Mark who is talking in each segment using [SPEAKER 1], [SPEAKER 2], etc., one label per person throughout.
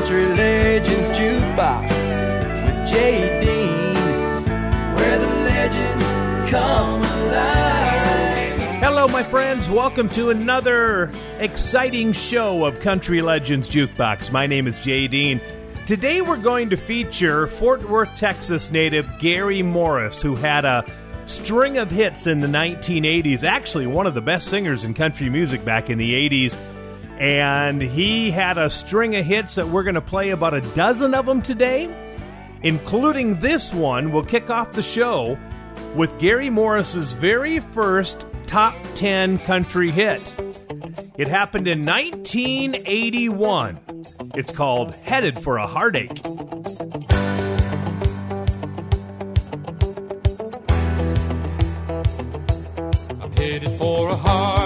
[SPEAKER 1] Country Legends Jukebox with Jay Dean, where the legends come alive.
[SPEAKER 2] Hello, my friends. Welcome to another exciting show of Country Legends Jukebox. My name is Jay Dean. Today, we're going to feature Fort Worth, Texas native Gary Morris, who had a string of hits in the 1980s. Actually, one of the best singers in country music back in the 80s and he had a string of hits that we're going to play about a dozen of them today, including this one. We'll kick off the show with Gary Morris's very first top 10 country hit. It happened in 1981. It's called Headed for a Heartache.
[SPEAKER 3] I'm headed for a heartache.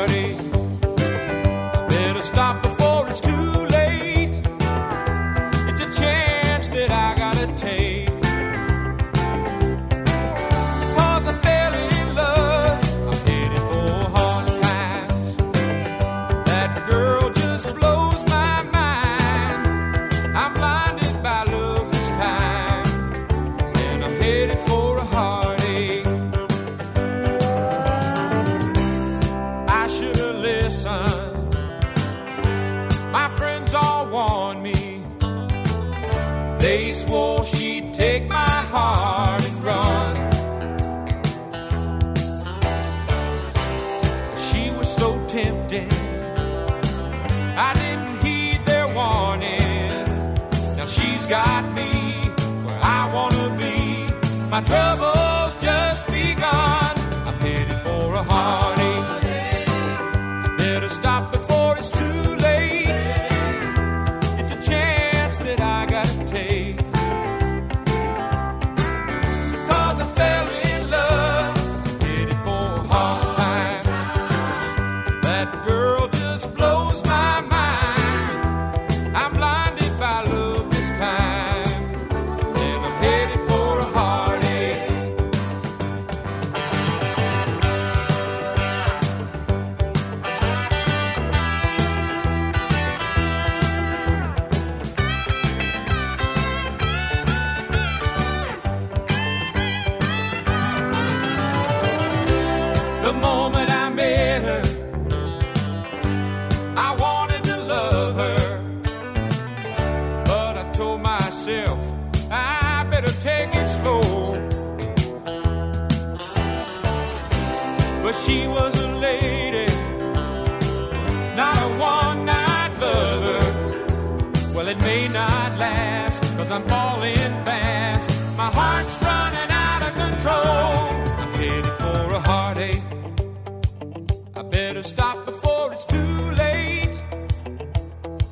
[SPEAKER 3] Better stop before it's too late.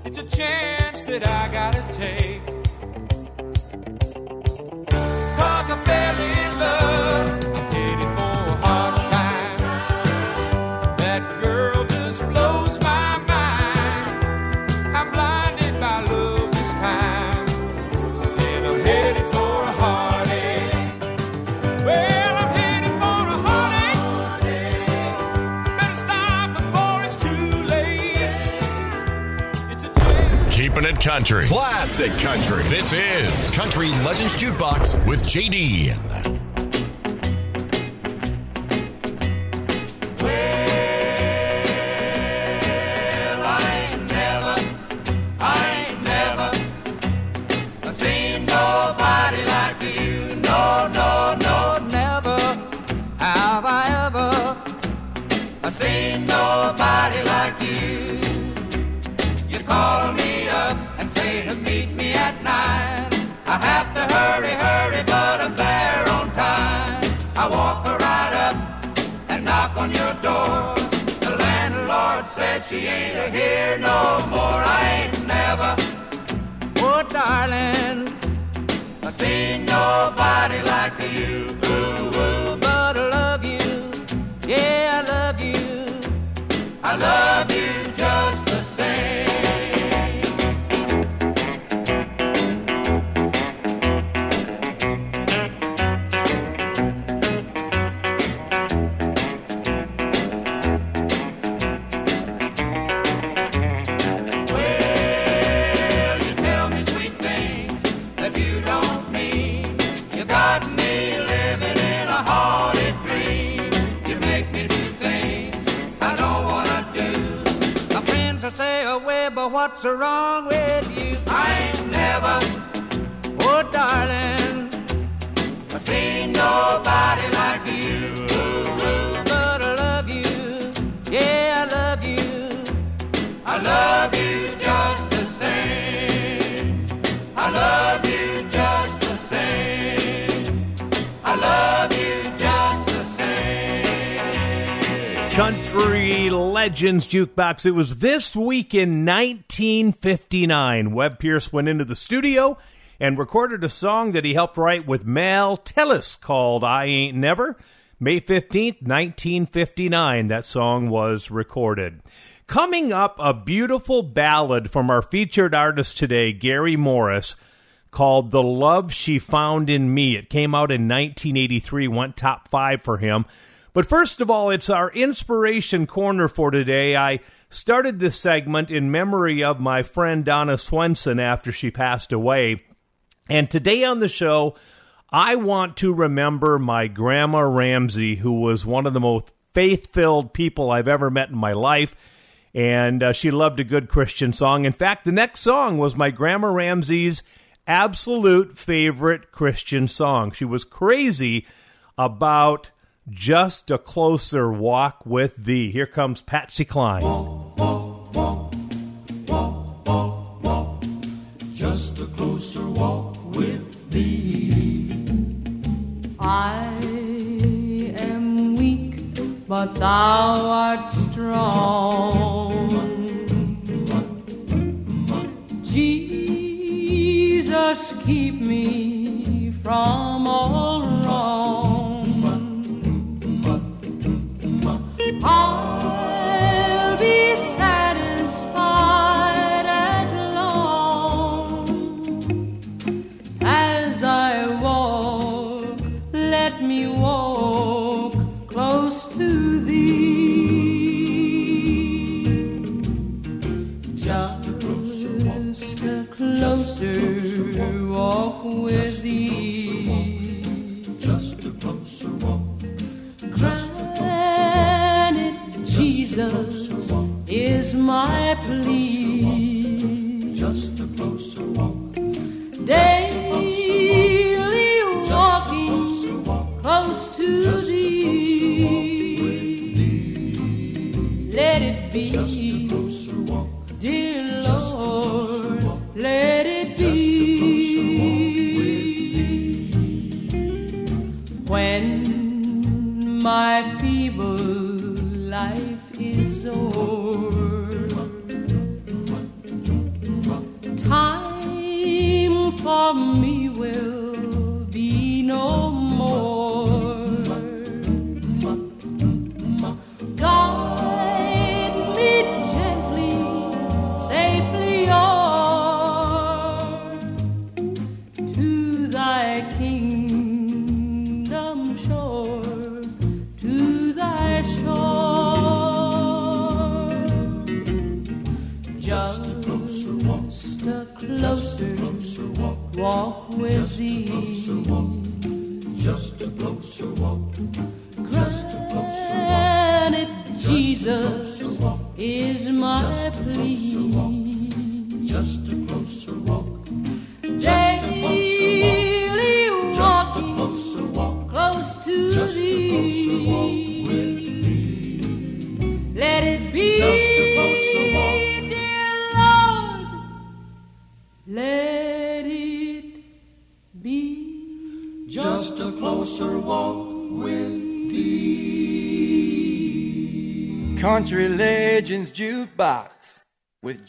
[SPEAKER 3] It's a chance that I gotta take. Cause I'm in.
[SPEAKER 4] country. Classic country. This is Country Legends Jukebox with JD.
[SPEAKER 2] Legends Jukebox. It was this week in 1959. Webb Pierce went into the studio and recorded a song that he helped write with Mel Tillis called I Ain't Never. May 15th, 1959, that song was recorded. Coming up, a beautiful ballad from our featured artist today, Gary Morris, called The Love She Found in Me. It came out in 1983, went top five for him. But first of all, it's our inspiration corner for today. I started this segment in memory of my friend Donna Swenson after she passed away. And today on the show, I want to remember my grandma Ramsey, who was one of the most faith filled people I've ever met in my life. And uh, she loved a good Christian song. In fact, the next song was my grandma Ramsey's absolute favorite Christian song. She was crazy about just a closer walk with thee. Here comes Patsy Cline.
[SPEAKER 5] Just a closer walk with thee.
[SPEAKER 6] I am weak, but thou art strong. Jesus, keep me from all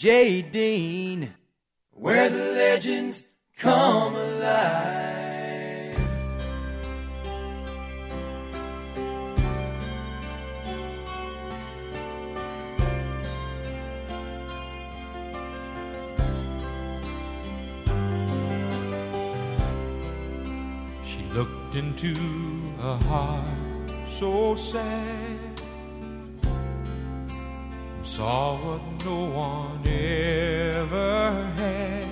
[SPEAKER 5] Jay Dean, where the legends come alive.
[SPEAKER 3] She looked into a heart so sad saw what no one ever had.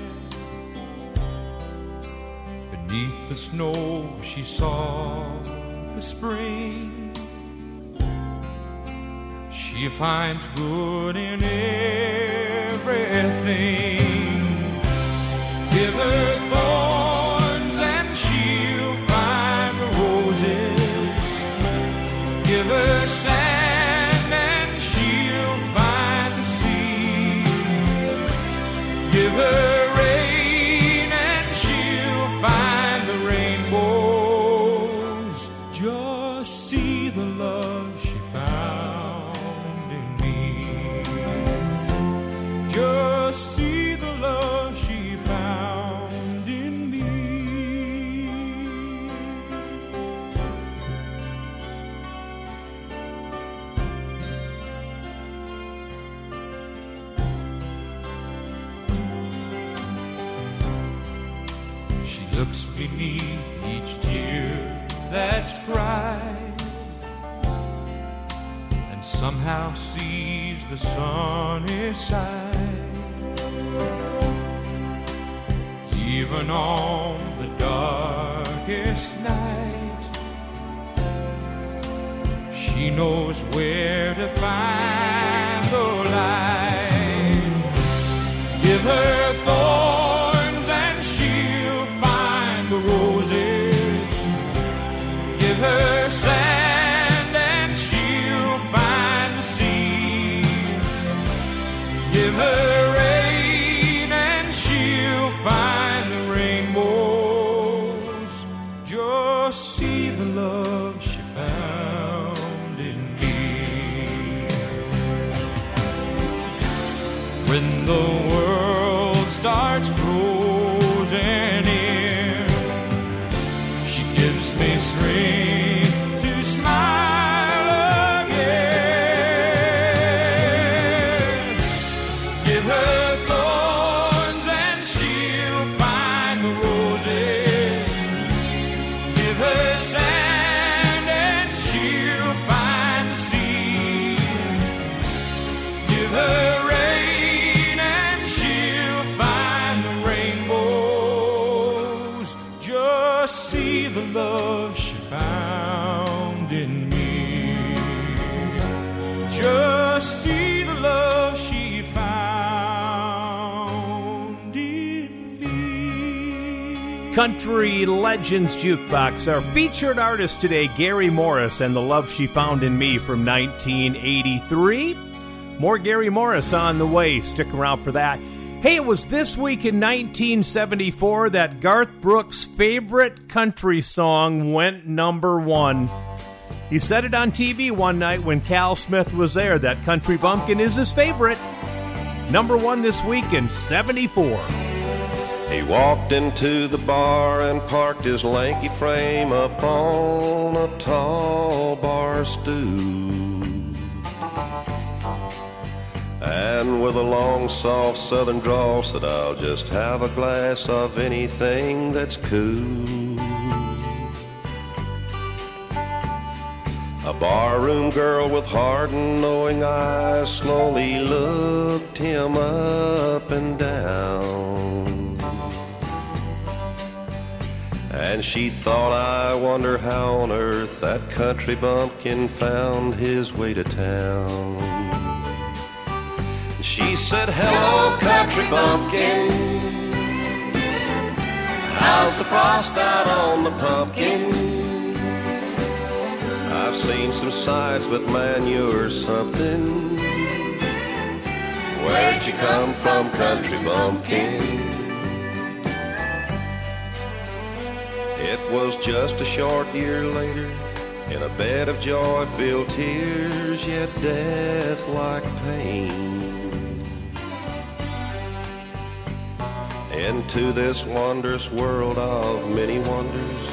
[SPEAKER 3] Beneath the snow, she saw the spring. She finds good in everything. Give her the sunny side. Even on the darkest night, she knows where to find
[SPEAKER 2] Country Legends Jukebox. Our featured artist today, Gary Morris, and the love she found in me from 1983. More Gary Morris on the way. Stick around for that. Hey, it was this week in 1974 that Garth Brooks' favorite country song went number one. He said it on TV one night when Cal Smith was there that Country Bumpkin is his favorite. Number one this week in 74.
[SPEAKER 7] He walked into the bar and parked his lanky frame upon a tall bar stool. And with a long, soft southern drawl, said, I'll just have a glass of anything that's cool. A barroom girl with hard and knowing eyes slowly looked him up and down. And she thought, I wonder how on earth that country bumpkin found his way to town. She said, Hello, country bumpkin. How's the frost out on the pumpkin? I've seen some sights, but man, you're something. Where'd you come from, country bumpkin? It was just a short year later, in a bed of joy-filled tears, yet death-like pain. Into this wondrous world of many wonders,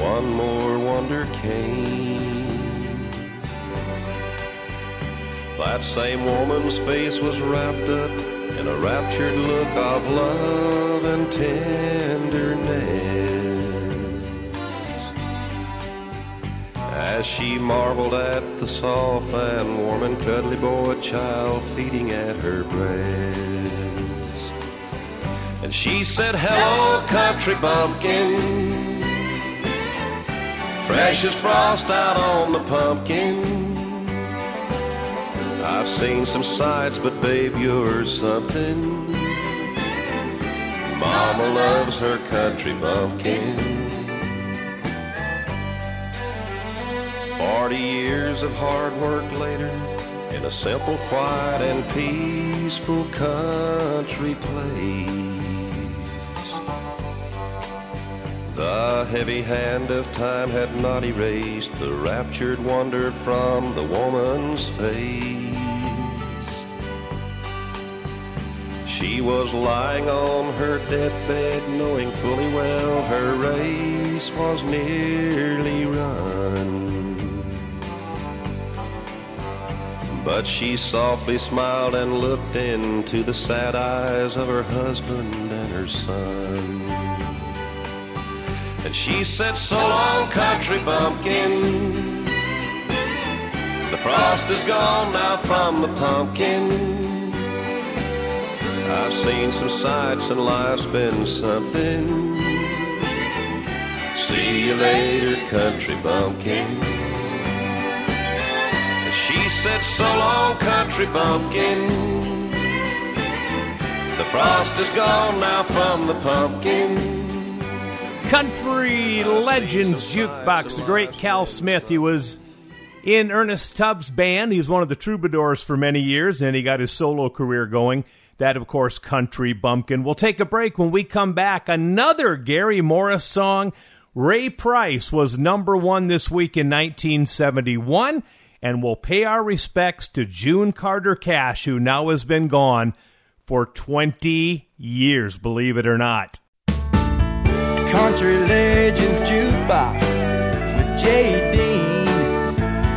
[SPEAKER 7] one more wonder came. That same woman's face was wrapped up in a raptured look of love and tenderness. As she marveled at the soft and warm and cuddly boy child feeding at her breast. And she said, Hello, country bumpkin. Fresh as frost out on the pumpkin. I've seen some sights, but babe, you're something. Mama loves her country bumpkin. Forty years of hard work later, in a simple, quiet, and peaceful country place. The heavy hand of time had not erased the raptured wonder from the woman's face. She was lying on her deathbed, knowing fully well her race was nearly run. But she softly smiled and looked into the sad eyes of her husband and her son. And she said, So long, country bumpkin. The frost is gone now from the pumpkin. I've seen some sights and life's been something. See you later, country bumpkin. She said, So long, country bumpkin. The frost is gone now from the pumpkin.
[SPEAKER 2] Country Legends Jukebox, the great Cal Smith. He was in Ernest Tubb's band. He was one of the troubadours for many years, and he got his solo career going. That, of course, Country Bumpkin. We'll take a break when we come back. Another Gary Morris song. Ray Price was number one this week in 1971, and we'll pay our respects to June Carter Cash, who now has been gone for 20 years, believe it or not.
[SPEAKER 1] Country Legends Jukebox with Jay Dean,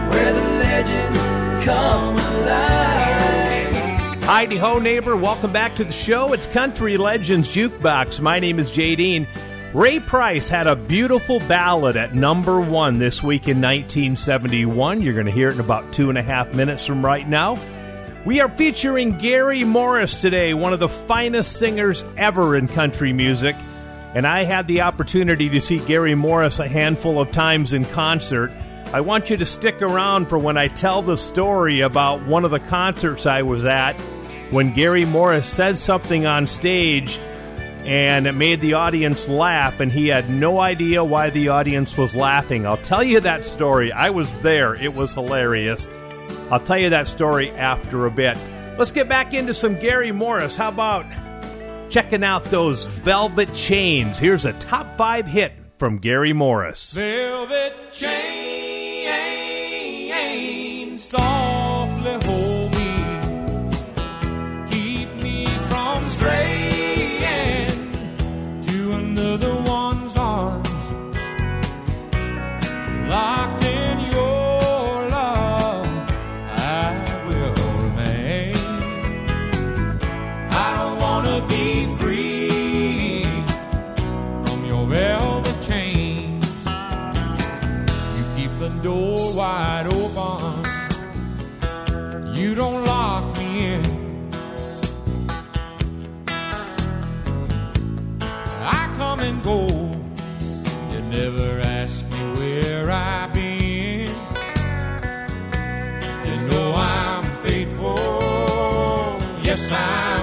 [SPEAKER 1] where the legends come alive.
[SPEAKER 2] Heidi ho, neighbor. Welcome back to the show. It's Country Legends Jukebox. My name is Jay Dean. Ray Price had a beautiful ballad at number one this week in 1971. You're going to hear it in about two and a half minutes from right now. We are featuring Gary Morris today, one of the finest singers ever in country music. And I had the opportunity to see Gary Morris a handful of times in concert. I want you to stick around for when I tell the story about one of the concerts I was at when Gary Morris said something on stage and it made the audience laugh, and he had no idea why the audience was laughing. I'll tell you that story. I was there, it was hilarious. I'll tell you that story after a bit. Let's get back into some Gary Morris. How about checking out those velvet chains? Here's a top five hit from Gary Morris.
[SPEAKER 3] Velvet chain, softly Yes,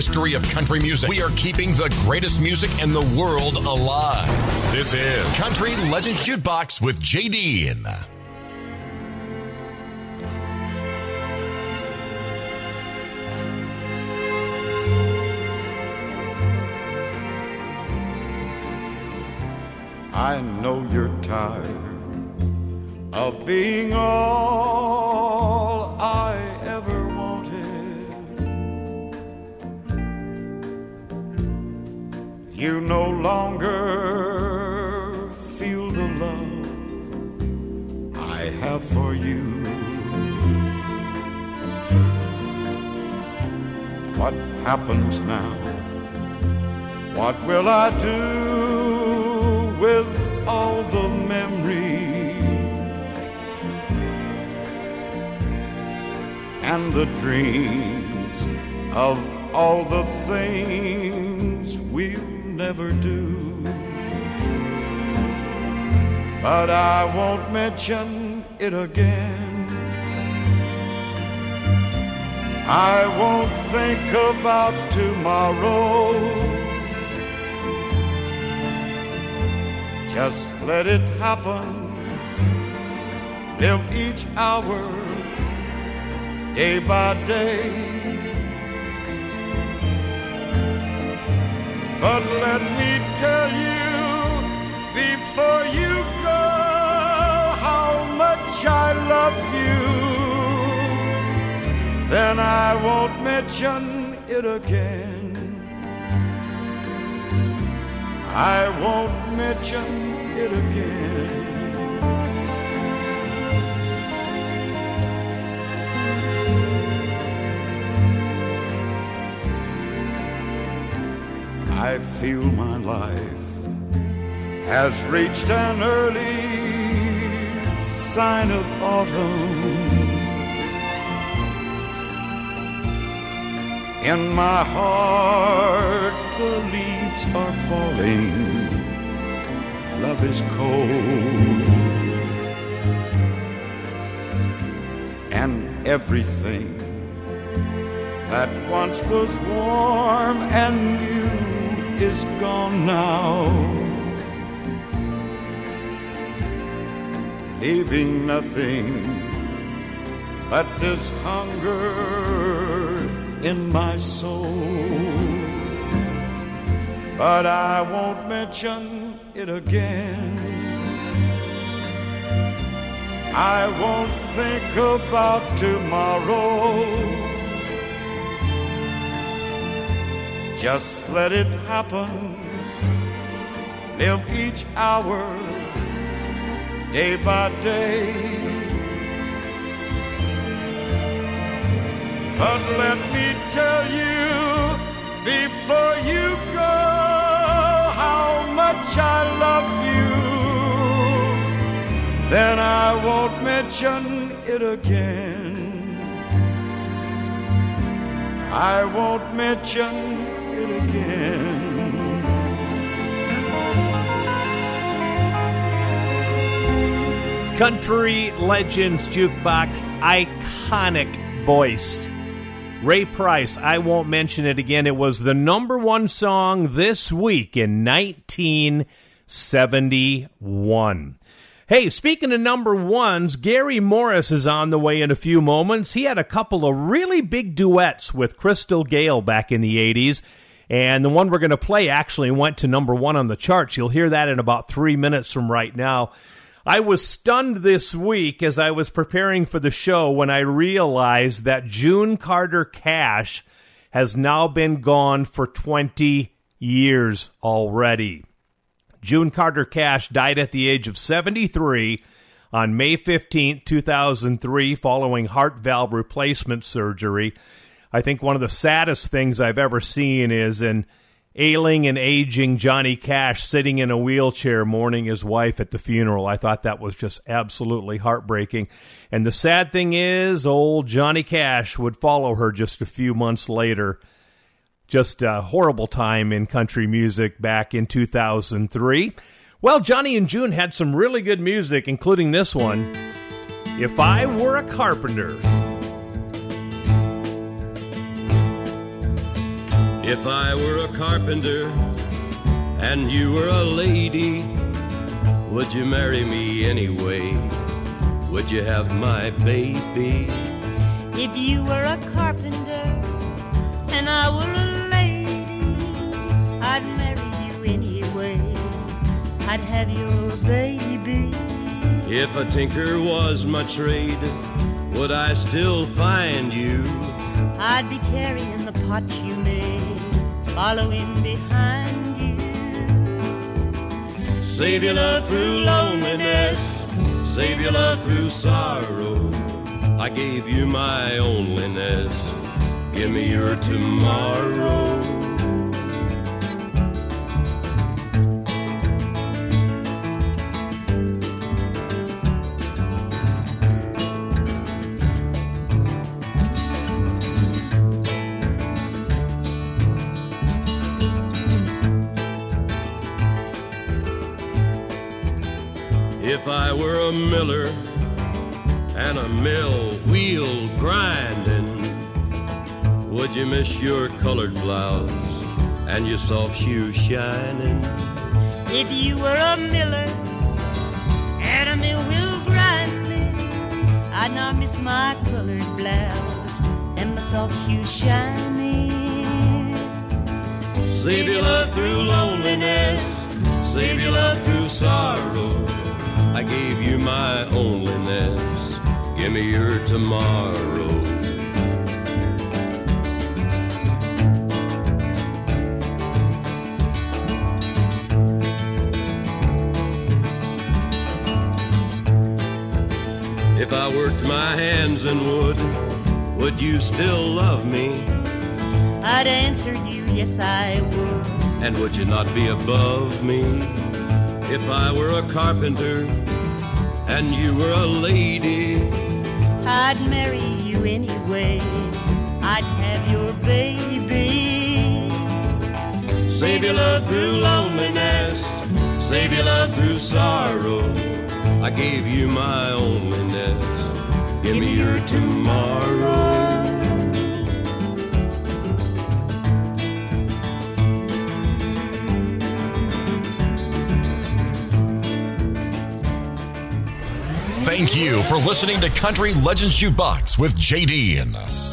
[SPEAKER 8] history of country music. We are keeping the greatest music in the world alive. This is Country Legends Jukebox with JD.
[SPEAKER 5] I know you're tired of being all dreams of all the things we'll never do? But I won't mention it again. I won't think about tomorrow. Just let it happen. Live each hour, day by day. But let me tell you before you go how much I love you. Then I won't mention it again. I won't mention it again. I feel my life has reached an early sign of autumn. In my heart, the leaves are falling. Love is cold. And everything that once was warm and new is gone now. Leaving nothing but this hunger in my soul. But I won't mention it again. I won't think about tomorrow. Just let it happen. Live each hour, day by day. But let me tell you before you go how much I love you. Then I won't mention it again. I won't mention again.
[SPEAKER 2] Country Legends Jukebox, iconic voice. Ray Price, I won't mention it again. It was the number one song this week in 1971. Hey, speaking of number ones, Gary Morris is on the way in a few moments. He had a couple of really big duets with Crystal Gayle back in the 80s. And the one we're going to play actually went to number one on the charts. You'll hear that in about three minutes from right now. I was stunned this week as I was preparing for the show when I realized that June Carter Cash has now been gone for 20 years already. June Carter Cash died at the age of 73 on May 15, 2003, following heart valve replacement surgery. I think one of the saddest things I've ever seen is an ailing and aging Johnny Cash sitting in a wheelchair mourning his wife at the funeral. I thought that was just absolutely heartbreaking. And the sad thing is, old Johnny Cash would follow her just a few months later Just a horrible time in country music back in 2003. Well, Johnny and June had some really good music, including this one If I Were a Carpenter.
[SPEAKER 9] If I were a carpenter and you were a lady, would you marry me anyway? Would you have my baby?
[SPEAKER 10] If you were a carpenter and I were a lady, I'd marry you anyway. I'd have your baby.
[SPEAKER 9] If a tinker was my trade, would I still find you?
[SPEAKER 10] I'd be carrying the pot you following behind you.
[SPEAKER 9] Save your love through loneliness, save your love through sorrow. I gave you my onlyness, give me your tomorrow. Miller and a mill wheel grinding, would you miss your colored blouse and your soft shoes shining?
[SPEAKER 10] If you were a miller and a mill wheel grinding, I'd not miss my colored blouse and my soft shoes shining.
[SPEAKER 9] Save your love through loneliness, save your love through sorrow. I gave you my onlyness, give me your tomorrow. If I worked my hands in wood, would you still love me?
[SPEAKER 10] I'd answer you, yes, I would.
[SPEAKER 9] And would you not be above me? If I were a carpenter and you were a lady,
[SPEAKER 10] I'd marry you anyway. I'd have your baby.
[SPEAKER 9] save your love through loneliness, save your love through sorrow. I gave you my onlyness, give me your tomorrow.
[SPEAKER 3] Thank you for listening to Country Legends Jukebox with JD.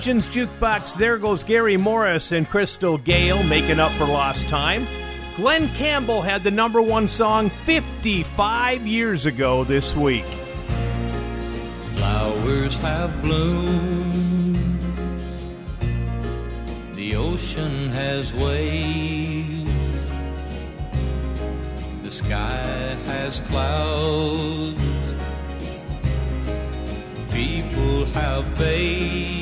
[SPEAKER 2] Legends Jukebox. There goes Gary Morris and Crystal Gayle making up for lost time. Glen Campbell had the number one song 55 years ago this week.
[SPEAKER 11] Flowers have bloomed. The ocean has waves. The sky has clouds. People have babes.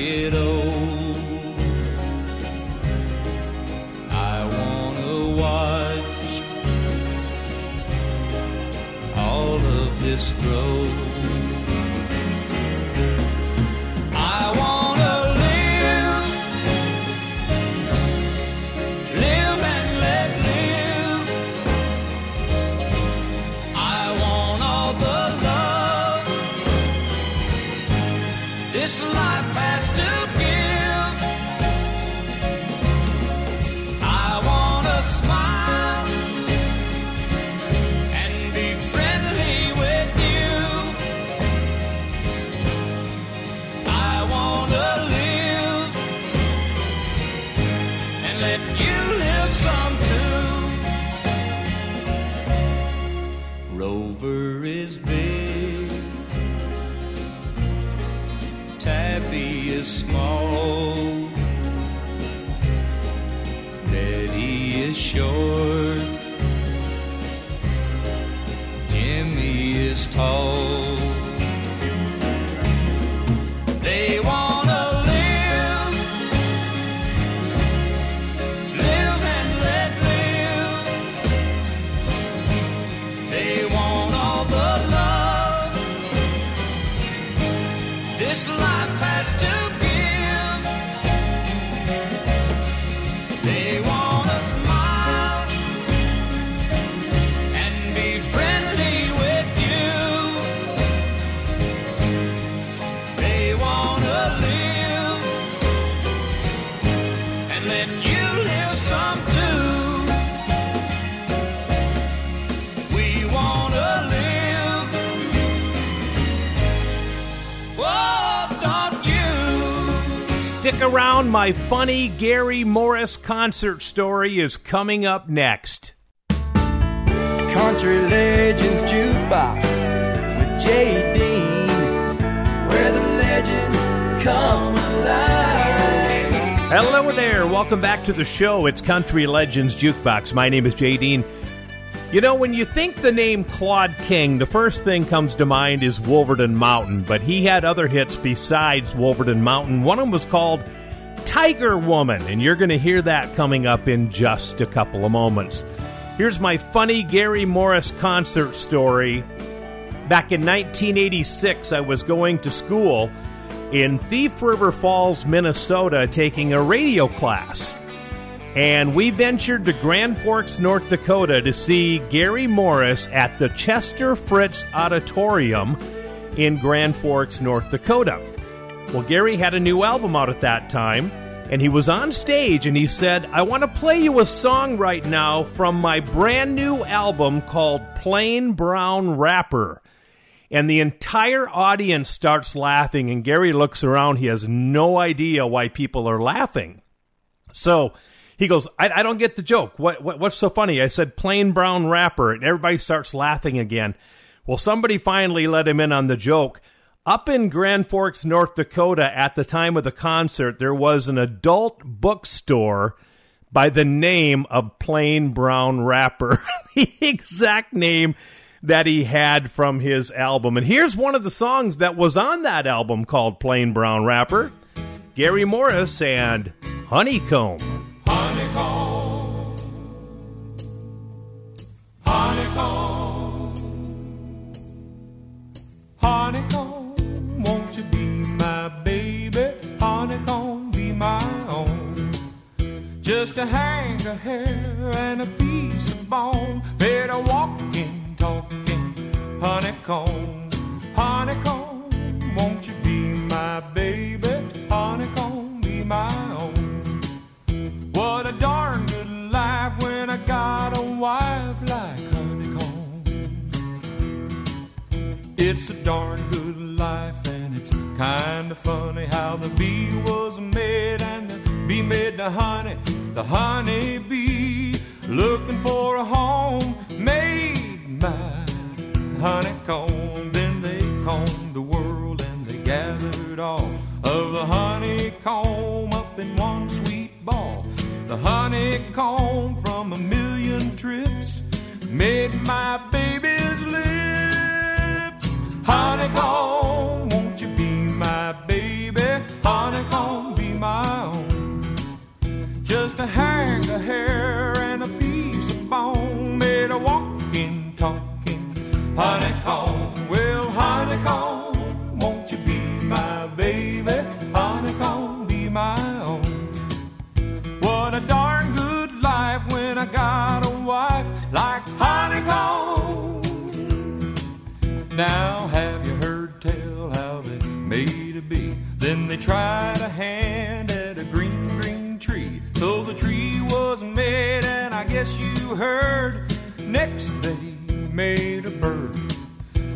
[SPEAKER 11] Get
[SPEAKER 2] Stick around, my funny Gary Morris concert story is coming up next.
[SPEAKER 1] Country Legends Jukebox with Dean, where the legends come alive.
[SPEAKER 2] Hello there. Welcome back to the show. It's Country Legends Jukebox. My name is Dean. You know, when you think the name Claude King, the first thing comes to mind is Wolverton Mountain, but he had other hits besides Wolverton Mountain. One of them was called Tiger Woman, and you're going to hear that coming up in just a couple of moments. Here's my funny Gary Morris concert story. Back in 1986, I was going to school in Thief River Falls, Minnesota, taking a radio class. And we ventured to Grand Forks, North Dakota to see Gary Morris at the Chester Fritz Auditorium in Grand Forks, North Dakota. Well, Gary had a new album out at that time, and he was on stage and he said, I want to play you a song right now from my brand new album called Plain Brown Wrapper. And the entire audience starts laughing, and Gary looks around. He has no idea why people are laughing. So he goes, I, I don't get the joke. What, what What's so funny? I said, plain brown wrapper, and everybody starts laughing again. Well, somebody finally let him in on the joke. Up in Grand Forks, North Dakota, at the time of the concert, there was an adult bookstore by the name of Plain Brown Wrapper, the exact name that he had from his album. And here's one of the songs that was on that album called Plain Brown Wrapper Gary Morris and. Honeycomb.
[SPEAKER 3] Honeycomb, honeycomb, won't you be my baby? Honeycomb, be my own. Just a hang of hair and a piece of bone. Better walking, talking, honeycomb, honeycomb, won't you be my baby? Honeycomb, be my own. What a darn good life when I got a wife. It's a darn good life, and it's kinda funny how the bee was made and the bee made the honey. The honey bee looking for a home made my honeycomb. Then they combed the world and they gathered all of the honeycomb up in one sweet ball. The honeycomb from a million trips made my baby's lips. Honeycomb, won't you be my baby? Honeycomb, be my own. Just a hang of hair and a piece of bone made a walking, talking honeycomb. Heard. Next they made a bird.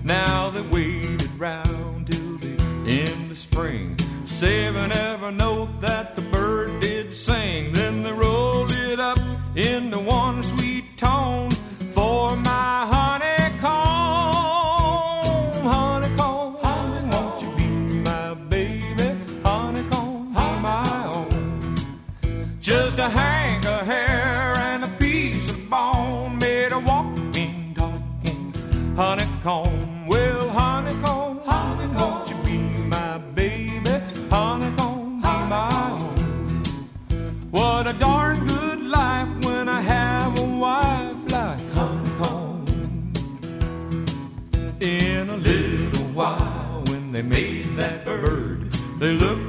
[SPEAKER 3] Now they waited round till the end of spring. Saving every note that the bird did sing. Then they rolled it up into one sweet tone they made that bird, they looked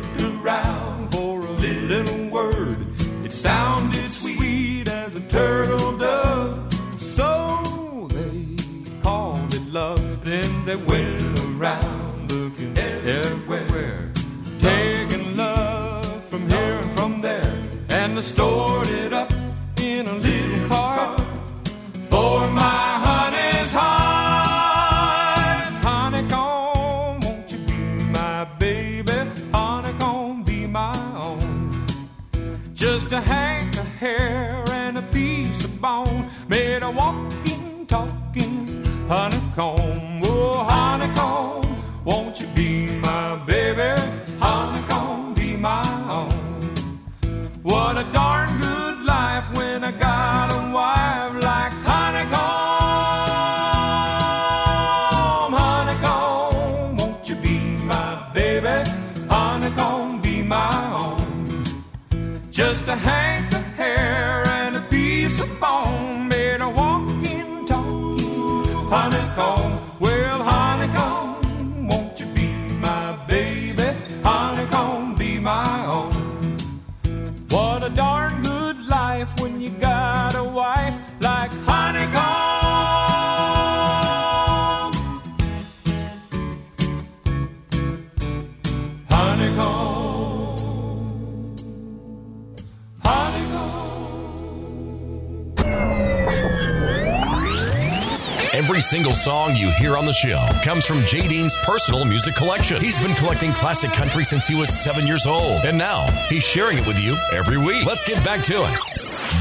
[SPEAKER 8] song you hear on the show comes from Jay Dean's personal music collection. He's been collecting classic country since he was seven years old, and now he's sharing it with you every week. Let's get back to it.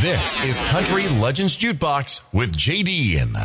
[SPEAKER 8] This is Country Legends Jukebox with J. Dean.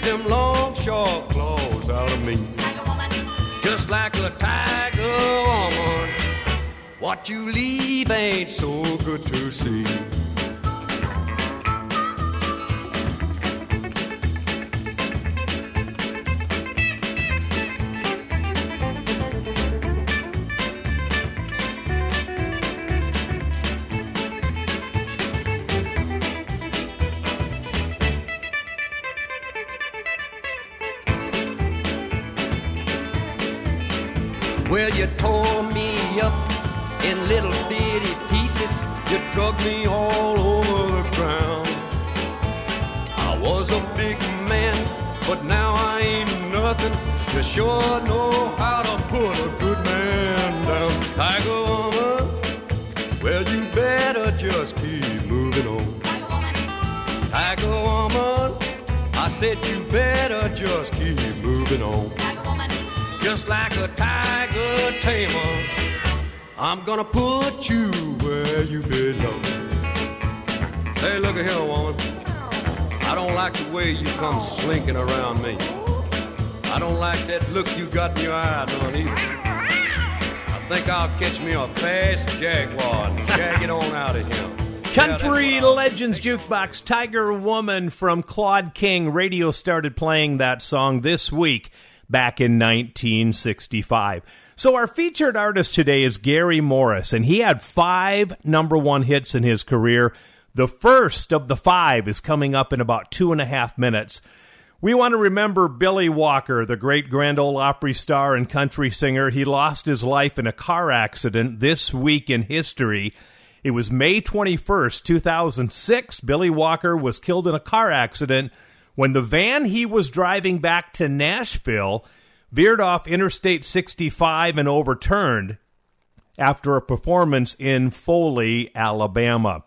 [SPEAKER 5] Take them long, sharp claws out of me. Just like a tiger woman, what you leave ain't so good to see. I'm gonna put you where you belong. Hey, look at here, woman. I don't like the way you come slinking around me. I don't like that look you got in your eye, none either. I think I'll catch me a fast jaguar and jag it on out of here.
[SPEAKER 2] Country Legends Jukebox Tiger Woman from Claude King. Radio started playing that song this week back in 1965. So our featured artist today is Gary Morris, and he had five number one hits in his career. The first of the five is coming up in about two and a half minutes. We want to remember Billy Walker, the great Grand Ole Opry star and country singer. He lost his life in a car accident this week in history. It was May 21st, 2006. Billy Walker was killed in a car accident when the van he was driving back to Nashville veered off Interstate 65 and overturned after a performance in Foley, Alabama.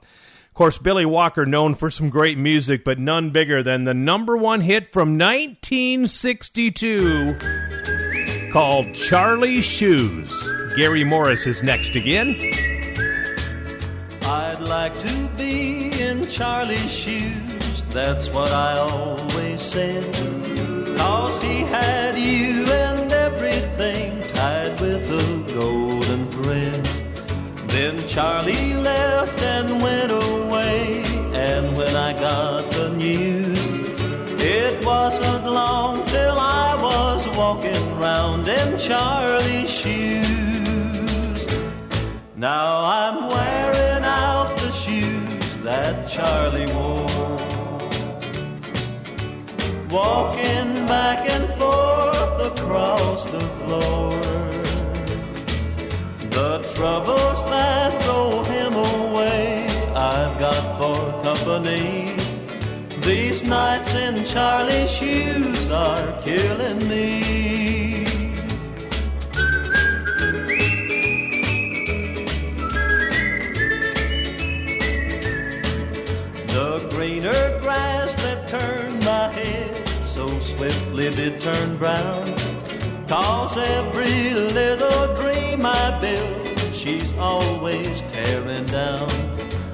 [SPEAKER 2] Of course, Billy Walker known for some great music, but none bigger than the number one hit from 1962 called Charlie Shoes. Gary Morris is next again.
[SPEAKER 12] I'd like to be in Charlie's shoes, that's what I always said. Cause he had you and everything tied with a golden thread. Then Charlie left and went away, and when I got the news, it wasn't long till I was walking round in Charlie's shoes. Now I'm wearing out the shoes that Charlie wore. Walking back and forth across the floor. The troubles that drove him away, I've got for company. These nights in Charlie's shoes are killing me. Swiftly did turn brown. Cause every little dream I built, she's always tearing down.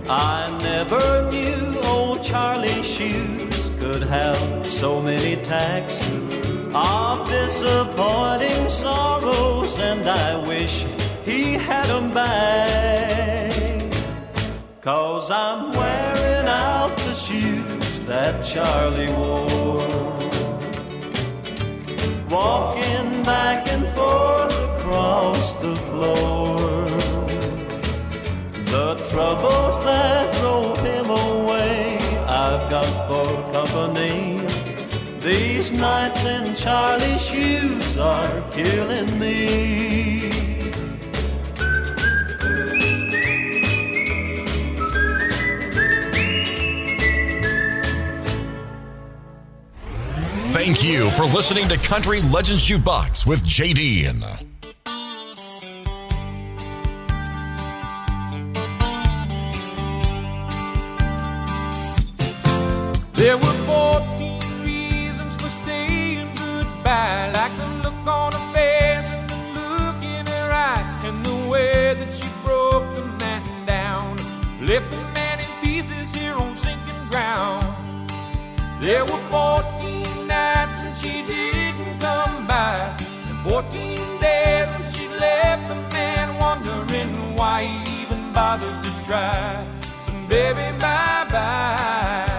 [SPEAKER 12] I never knew old Charlie's shoes could have so many tacks of disappointing sorrows, and I wish he had had 'em back. Cause I'm wearing out the shoes that Charlie wore. Walking back and forth across the floor. The troubles that drove him away, I've got for company. These nights in Charlie's shoes are killing me.
[SPEAKER 8] Thank you for listening to Country Legends Jukebox with JD.
[SPEAKER 3] Uh, there were and 14 days when she left the man wondering why he even bothered to try. So baby, bye bye.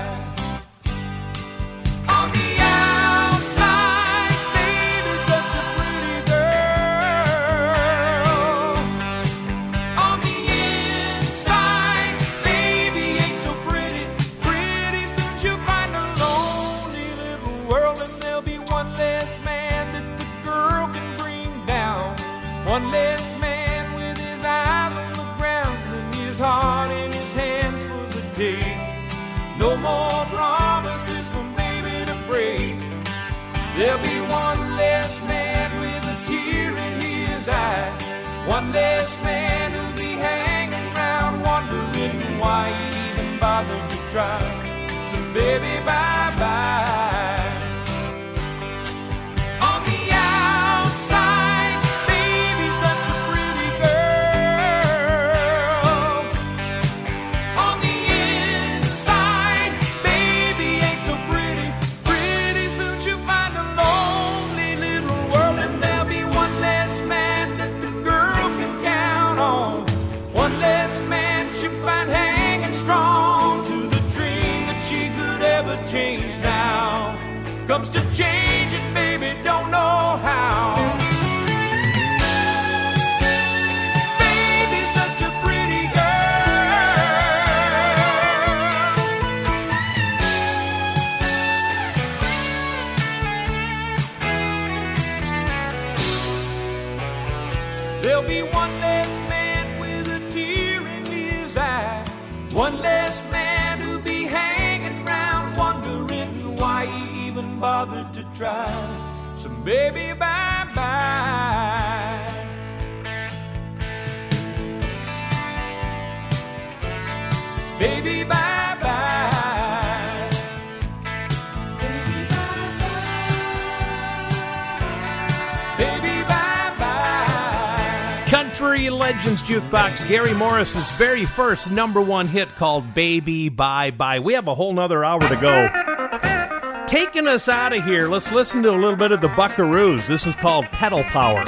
[SPEAKER 2] Jukebox, Gary Morris's very first number one hit called Baby Bye Bye. We have a whole nother hour to go. Taking us out of here, let's listen to a little bit of the Buckaroos. This is called Pedal Power.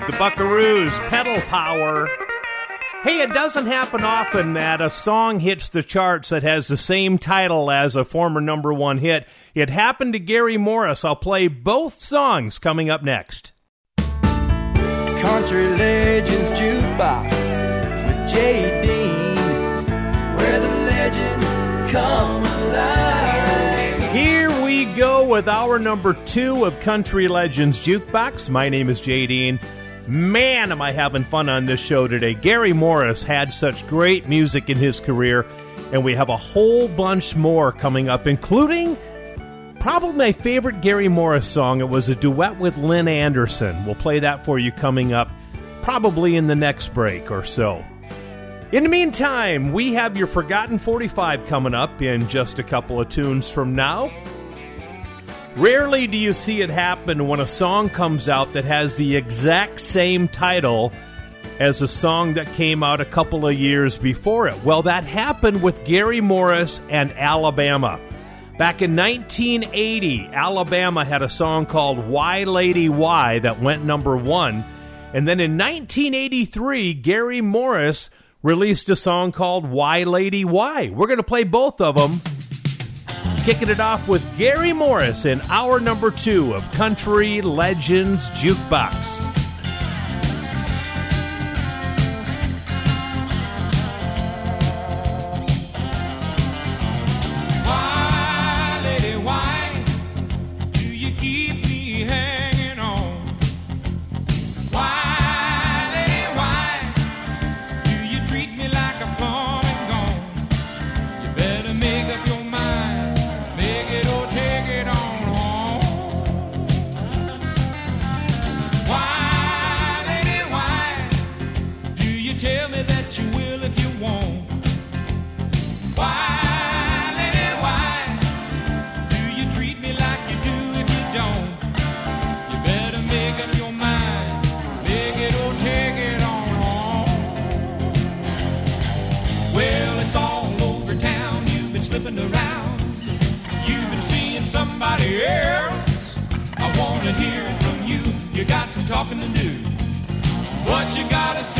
[SPEAKER 2] Good. The Buckaroos, Pedal Power. Hey, it doesn't happen often that a song hits the charts that has the same title as a former number one hit. It happened to Gary Morris. I'll play both songs coming up next.
[SPEAKER 1] Country Legends Jukebox with Jay Dean, where the legends come alive.
[SPEAKER 2] Here we go with our number two of Country Legends Jukebox. My name is Jay Dean. Man, am I having fun on this show today. Gary Morris had such great music in his career, and we have a whole bunch more coming up, including probably my favorite Gary Morris song. It was a duet with Lynn Anderson. We'll play that for you coming up probably in the next break or so. In the meantime, we have your Forgotten 45 coming up in just a couple of tunes from now. Rarely do you see it happen when a song comes out that has the exact same title as a song that came out a couple of years before it. Well, that happened with Gary Morris and Alabama. Back in 1980, Alabama had a song called Why Lady Why that went number one. And then in 1983, Gary Morris released a song called Why Lady Why. We're going to play both of them. Kicking it off with Gary Morris in hour number two of Country Legends Jukebox.
[SPEAKER 3] Talking to do. What you gotta say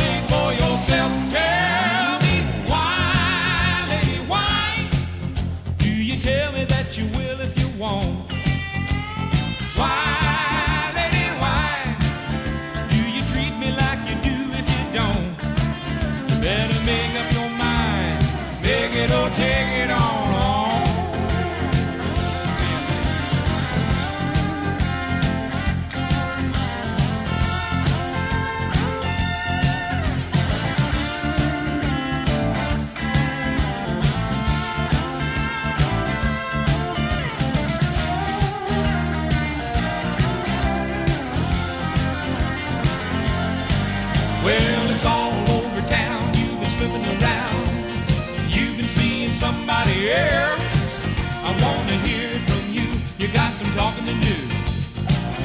[SPEAKER 3] talking to do.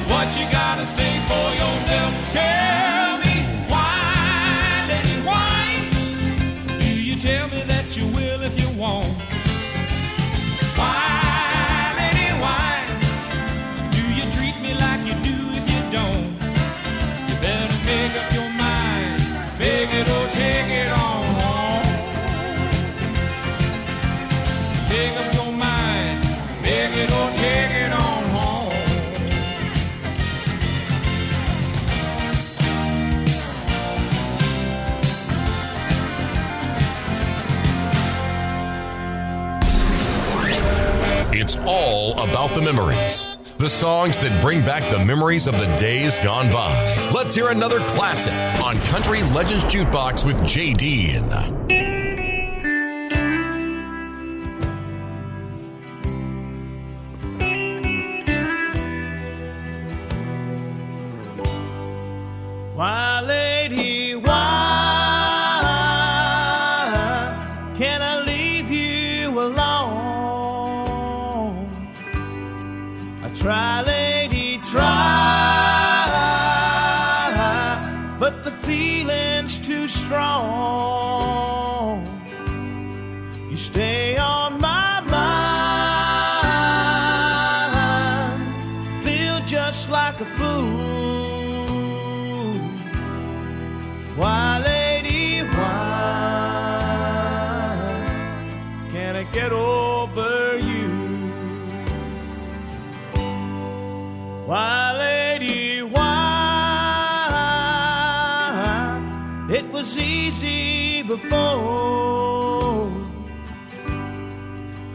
[SPEAKER 3] What you gotta say for
[SPEAKER 13] the memories. The songs that bring back the memories of the days gone by. Let's hear another classic on Country Legends Jukebox with Jay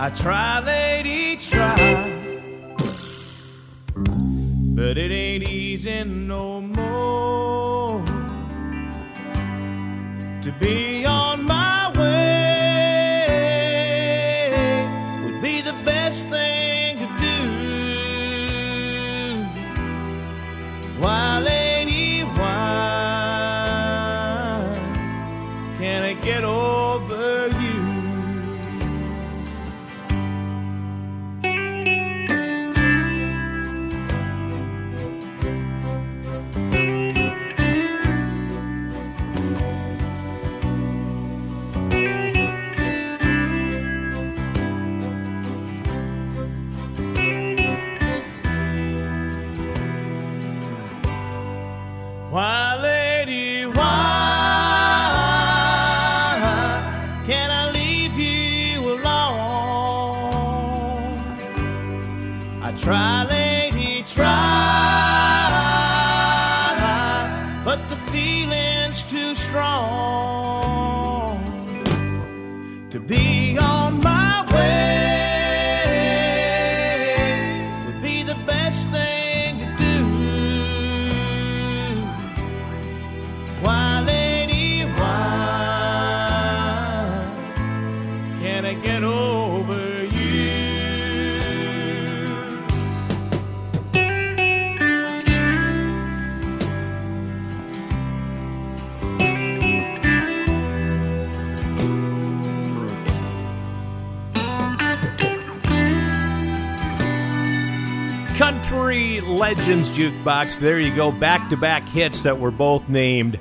[SPEAKER 14] I try, lady, try. But it
[SPEAKER 2] ain't easy no more to be on my Legends Jukebox. There you go. Back to back hits that were both named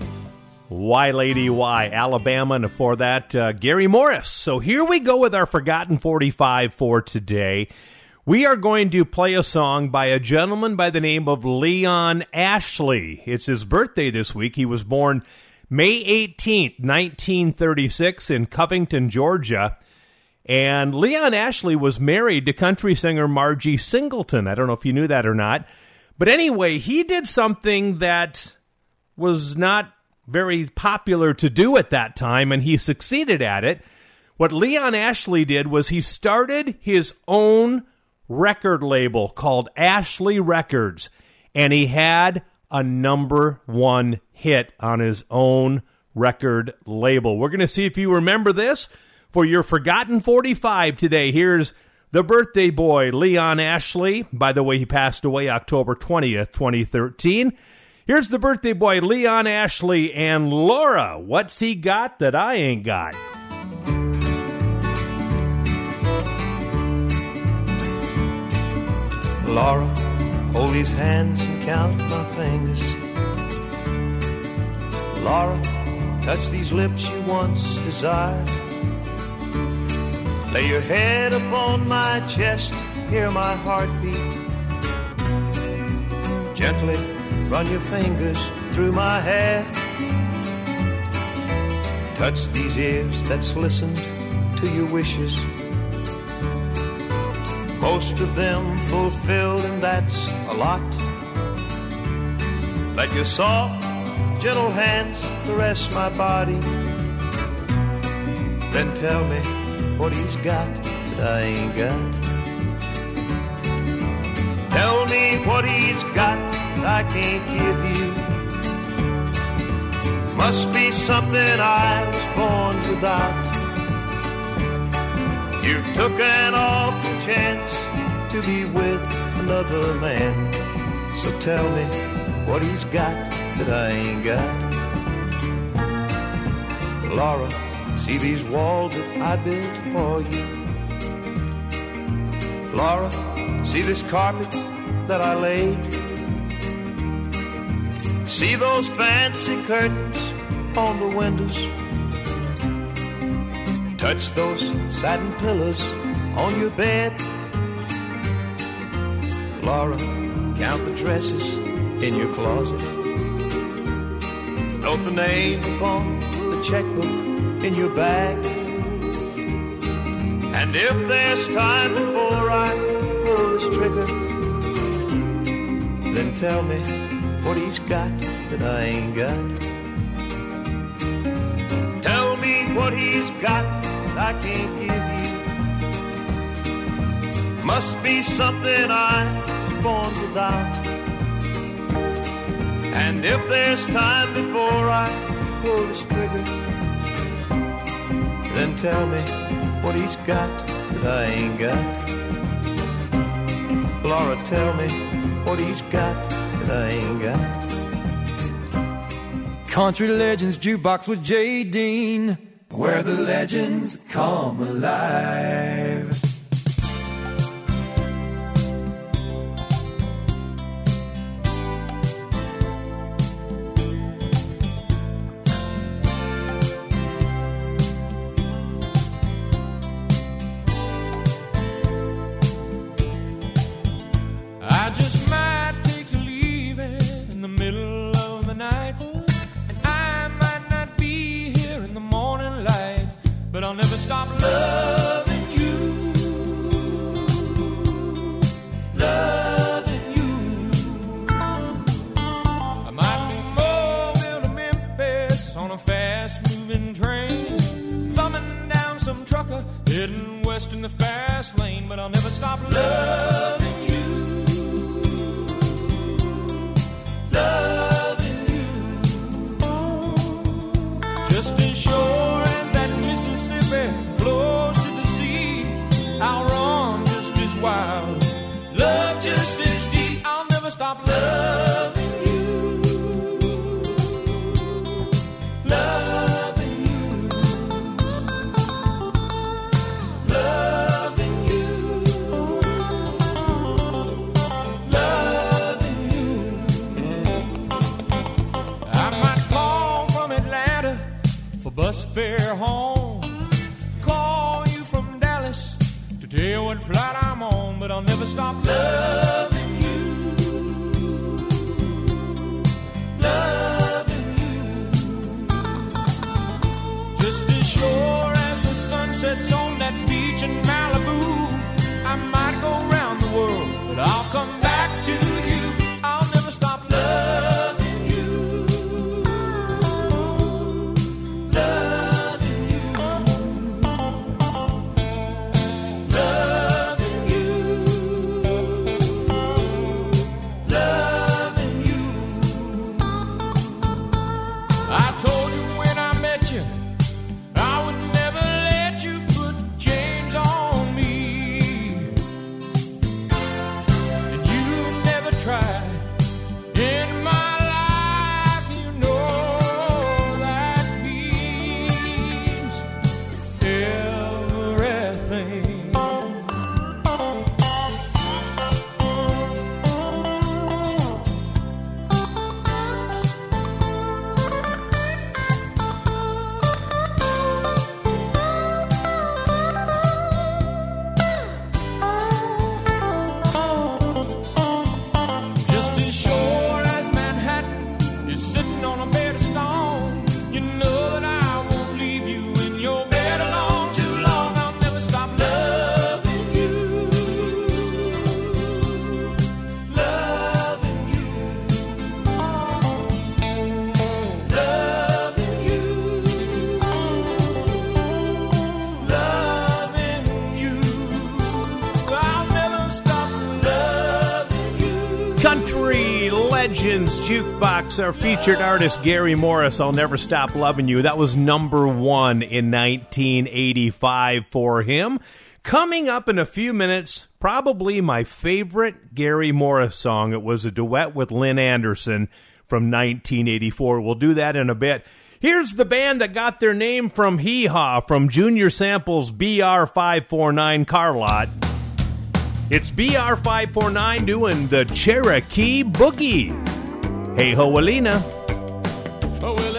[SPEAKER 2] Why Lady Why, Alabama, and before that, uh, Gary Morris. So here we go with our Forgotten 45 for today. We are going to play a song by a gentleman by the name of Leon Ashley. It's his birthday this week. He was born May 18th, 1936, in Covington, Georgia. And Leon Ashley was married to country singer Margie Singleton. I don't know if you knew that or not. But anyway, he did something that was not very popular to do at that time, and he succeeded at it. What Leon Ashley did was he started his own record label called Ashley Records, and he had a number one hit on his own record label. We're going to see if you remember this for your Forgotten 45 today. Here's the birthday boy, Leon Ashley. By the way, he passed away October 20th, 2013. Here's the birthday boy, Leon Ashley, and Laura. What's he got that I ain't got?
[SPEAKER 12] Laura, hold these hands and count my fingers. Laura, touch these lips you once desired. Lay your head upon my chest, hear my heartbeat. Gently run your fingers through my hair. Touch these ears that's listened to your wishes. Most of them fulfilled, and that's a lot. Let your soft, gentle hands caress my body. Then tell me what he's got that I ain't got. Tell me what he's got that I can't give you. Must be something I was born without. You've took an awful chance to be with another man. So tell me what he's got that I ain't got. Laura, see these walls that I built for you. Laura, see this carpet that I laid. See those fancy curtains on the windows. Touch those satin pillows on your bed. Laura, count the dresses in your closet. Note the name upon the checkbook in your bag. And if there's time before I pull this trigger, then tell me what he's got that I ain't got. Tell me what he's got that I can't give you. Must be something I was born without. And if there's time before I pull this trigger, and tell me what he's got that I ain't got. Laura, tell me what he's got that I ain't got.
[SPEAKER 3] Country Legends Jukebox with Jay Dean, where the legends come alive.
[SPEAKER 2] Box, our featured artist Gary Morris, I'll Never Stop Loving You. That was number one in 1985 for him. Coming up in a few minutes, probably my favorite Gary Morris song. It was a duet with Lynn Anderson from 1984. We'll do that in a bit. Here's the band that got their name from Hee Haw from Junior Samples BR549 Car Lot. It's BR549 doing the Cherokee Boogie. Hey ho, Alina.
[SPEAKER 15] Oh, well,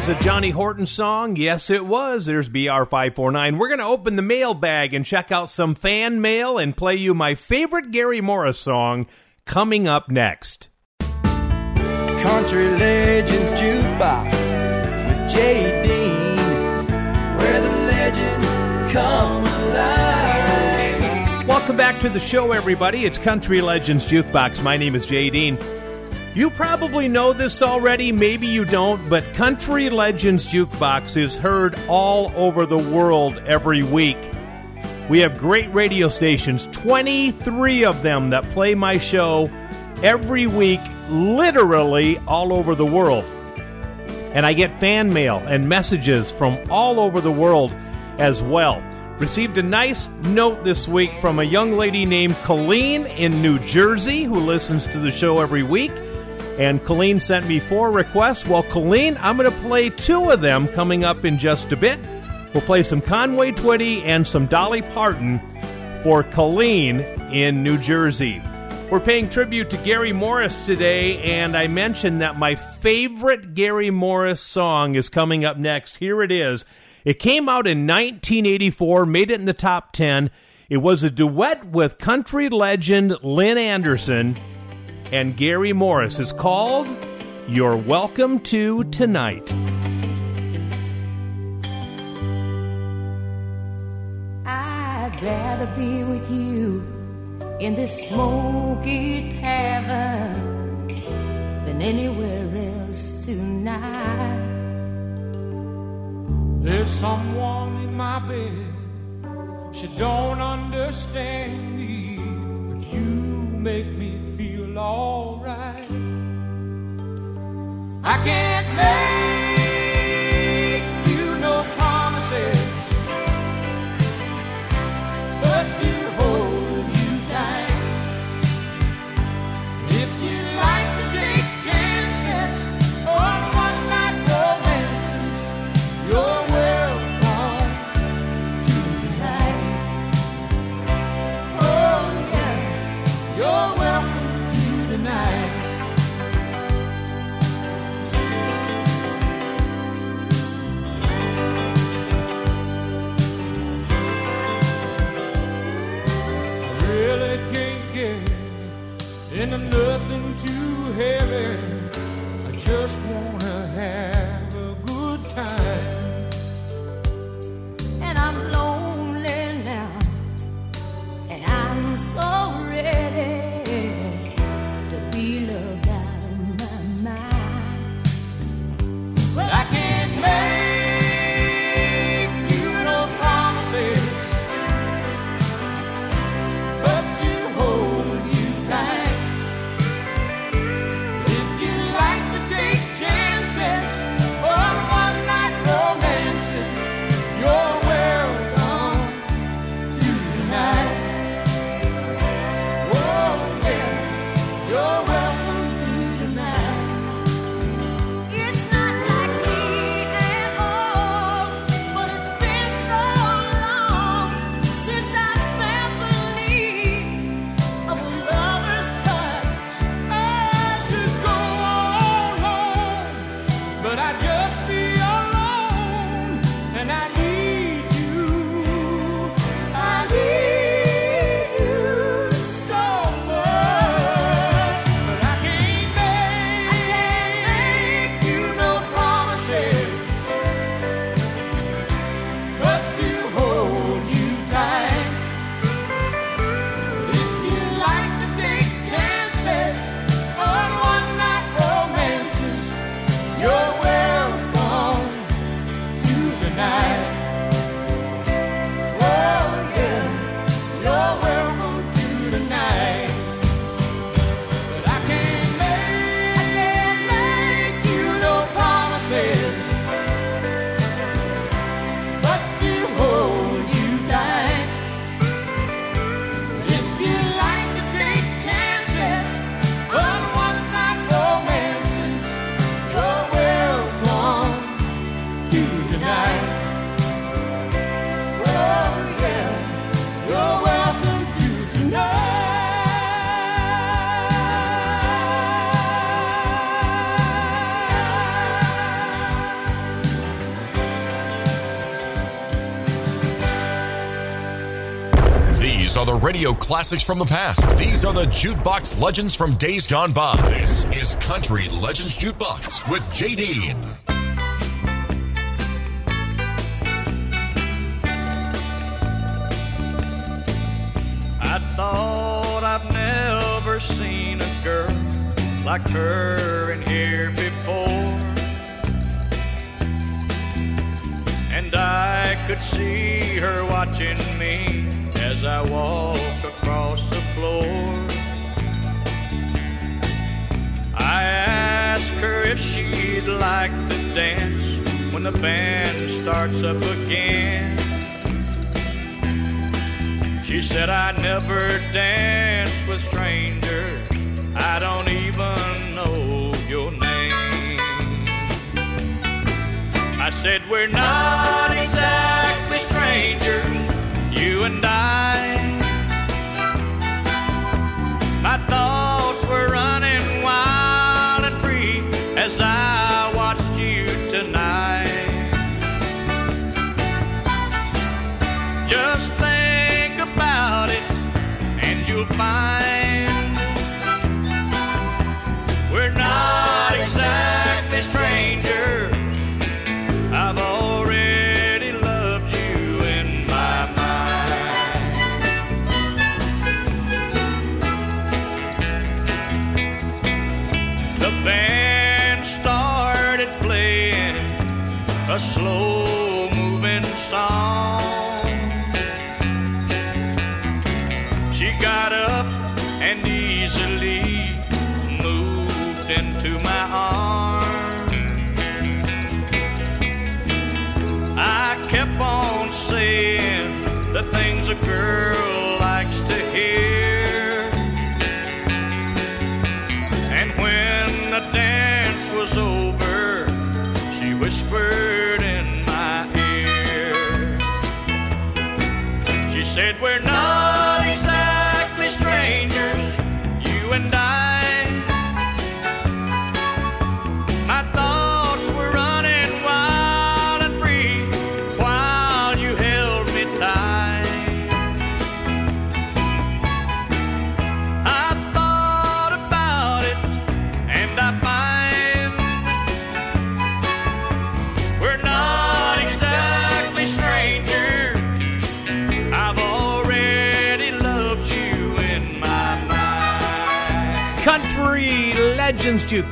[SPEAKER 2] was a Johnny Horton song? Yes, it was. There's BR549. We're going to open the mailbag and check out some fan mail and play you my favorite Gary Morris song coming up next.
[SPEAKER 1] Country Legends Jukebox with Jay Dean, where the legends come alive.
[SPEAKER 2] Welcome back to the show, everybody. It's Country Legends Jukebox. My name is Jay Dean. You probably know this already, maybe you don't, but Country Legends Jukebox is heard all over the world every week. We have great radio stations, 23 of them that play my show every week, literally all over the world. And I get fan mail and messages from all over the world as well. Received a nice note this week from a young lady named Colleen in New Jersey who listens to the show every week. And Colleen sent me four requests. Well, Colleen, I'm going to play two of them coming up in just a bit. We'll play some Conway Twitty and some Dolly Parton for Colleen in New Jersey. We're paying tribute to Gary Morris today, and I mentioned that my favorite Gary Morris song is coming up next. Here it is. It came out in 1984, made it in the top 10. It was a duet with country legend Lynn Anderson and Gary Morris is called You're Welcome to Tonight.
[SPEAKER 16] I'd rather be with you in this smoky tavern than anywhere else tonight.
[SPEAKER 3] There's someone in my bed. She don't understand me, but you make me feel alright. I can't make
[SPEAKER 8] radio classics from the past. These are the jukebox legends from days gone by. This is Country Legends Jukebox with Jay Dean.
[SPEAKER 17] I thought I've never seen a girl like her in here before. And I could see her watching me as I walked across the floor. I asked her if she'd like to dance when the band starts up again. She said, I never dance with strangers. I don't even know your name. I said, We're not exactly strangers, you and I. My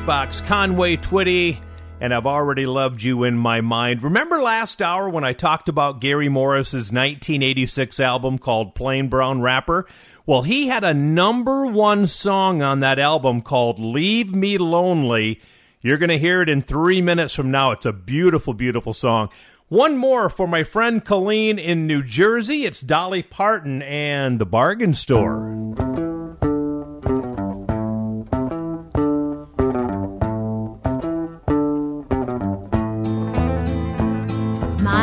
[SPEAKER 2] Jukebox, Conway Twitty, and I've already loved you in my mind. Remember last hour when I talked about Gary Morris's 1986 album called Plain Brown Wrapper? Well, he had a number one song on that album called Leave Me Lonely. You're going to hear it in three minutes from now. It's a beautiful, beautiful song. One more for my friend Colleen in New Jersey. It's Dolly Parton and the Bargain Store.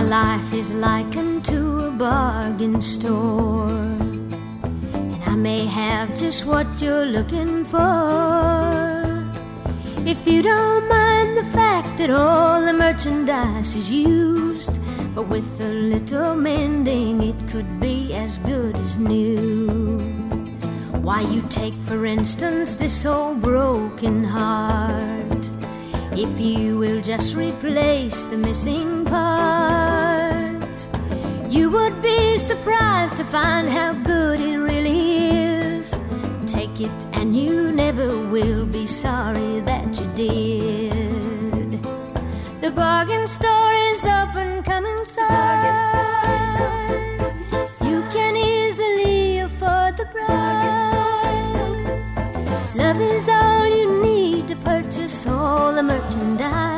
[SPEAKER 18] Life is likened to a bargain store. And I may have just what you're looking for. If you don't mind the fact that all the merchandise is used, but with a little mending, it could be as good as new. Why, you take, for instance, this old broken heart. If you will just replace the missing parts, you would be surprised to find how good it really is. Take it, and you never will be sorry that you did. The bargain store is open, come inside. The merchandise,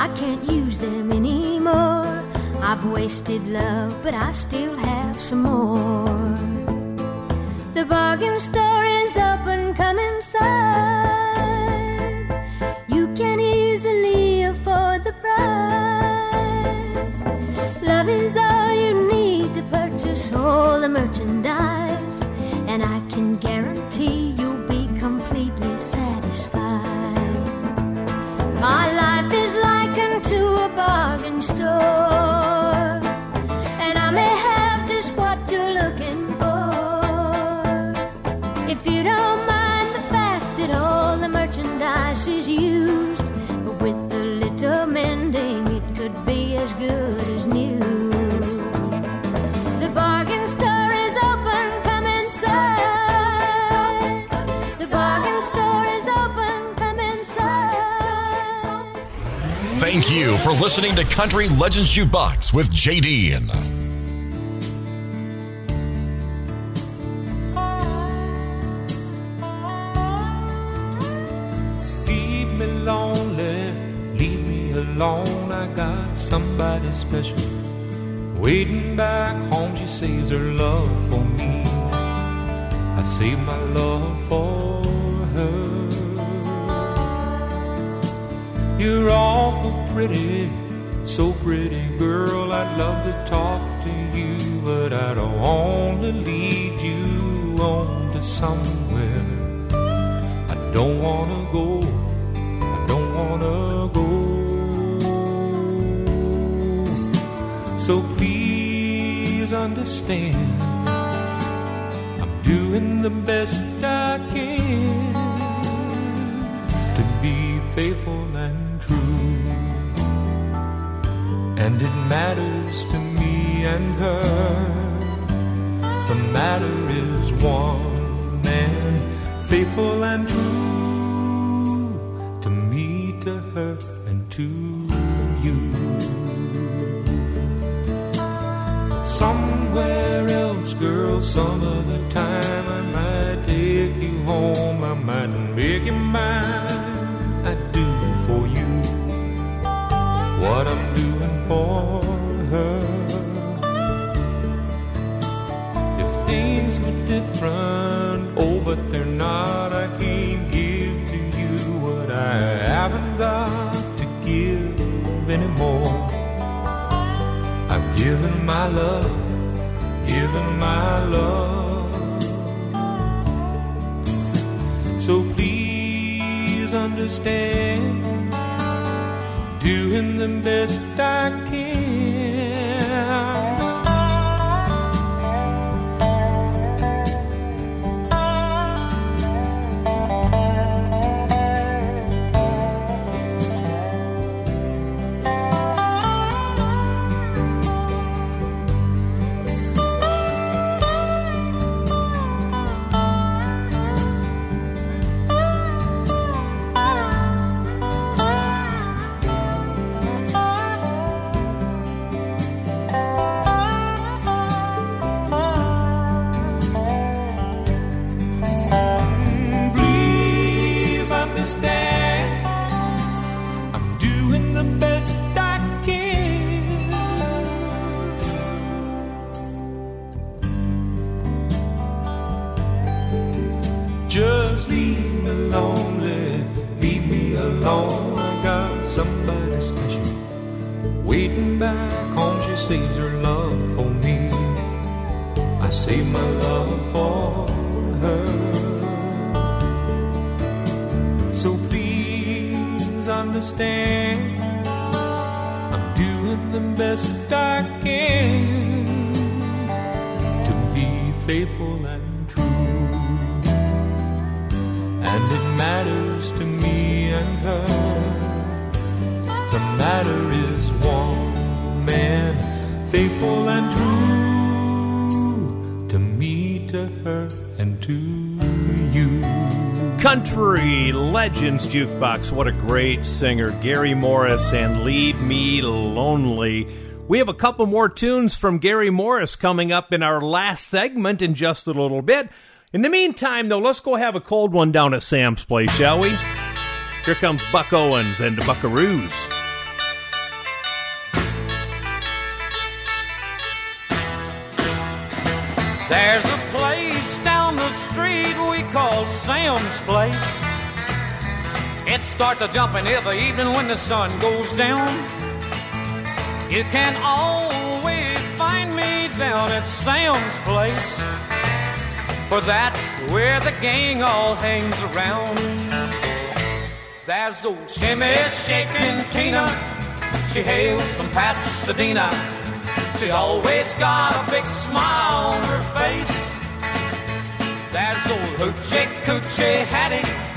[SPEAKER 18] I can't use them anymore. I've wasted love, but I still have some more. The bargain store you for
[SPEAKER 8] listening to Country Legends Jukebox with JD.
[SPEAKER 3] Doing the best I can to be faithful and true. And it matters to me and her. The matter is one and faithful and true to me, to her, and to you. Somewhere else, girl, some other time I might take you home. I might make you mine. I do for you what I'm doing for her. If things were different, oh, but they're not. I can't give to you what I haven't got to give anymore. I've given my love, given my love. So please understand, doing the best I
[SPEAKER 2] Legends Jukebox. What a great singer. Gary Morris and Leave Me Lonely. We have a couple more tunes from Gary Morris coming up in our last segment in just a little bit. In the meantime, though, let's go have a cold one down at Sam's place, shall we? Here comes Buck Owens and the Buckaroos.
[SPEAKER 11] There's a place down the street we call Sam's Place. It starts a jumping every evening when the sun goes down. You can always find me down at Sam's Place. For that's where the gang all hangs around. There's old Shimmy shaking Tina. She hails from Pasadena. She's always got a big smile on her face. There's old Hoochie Coochie Hattie.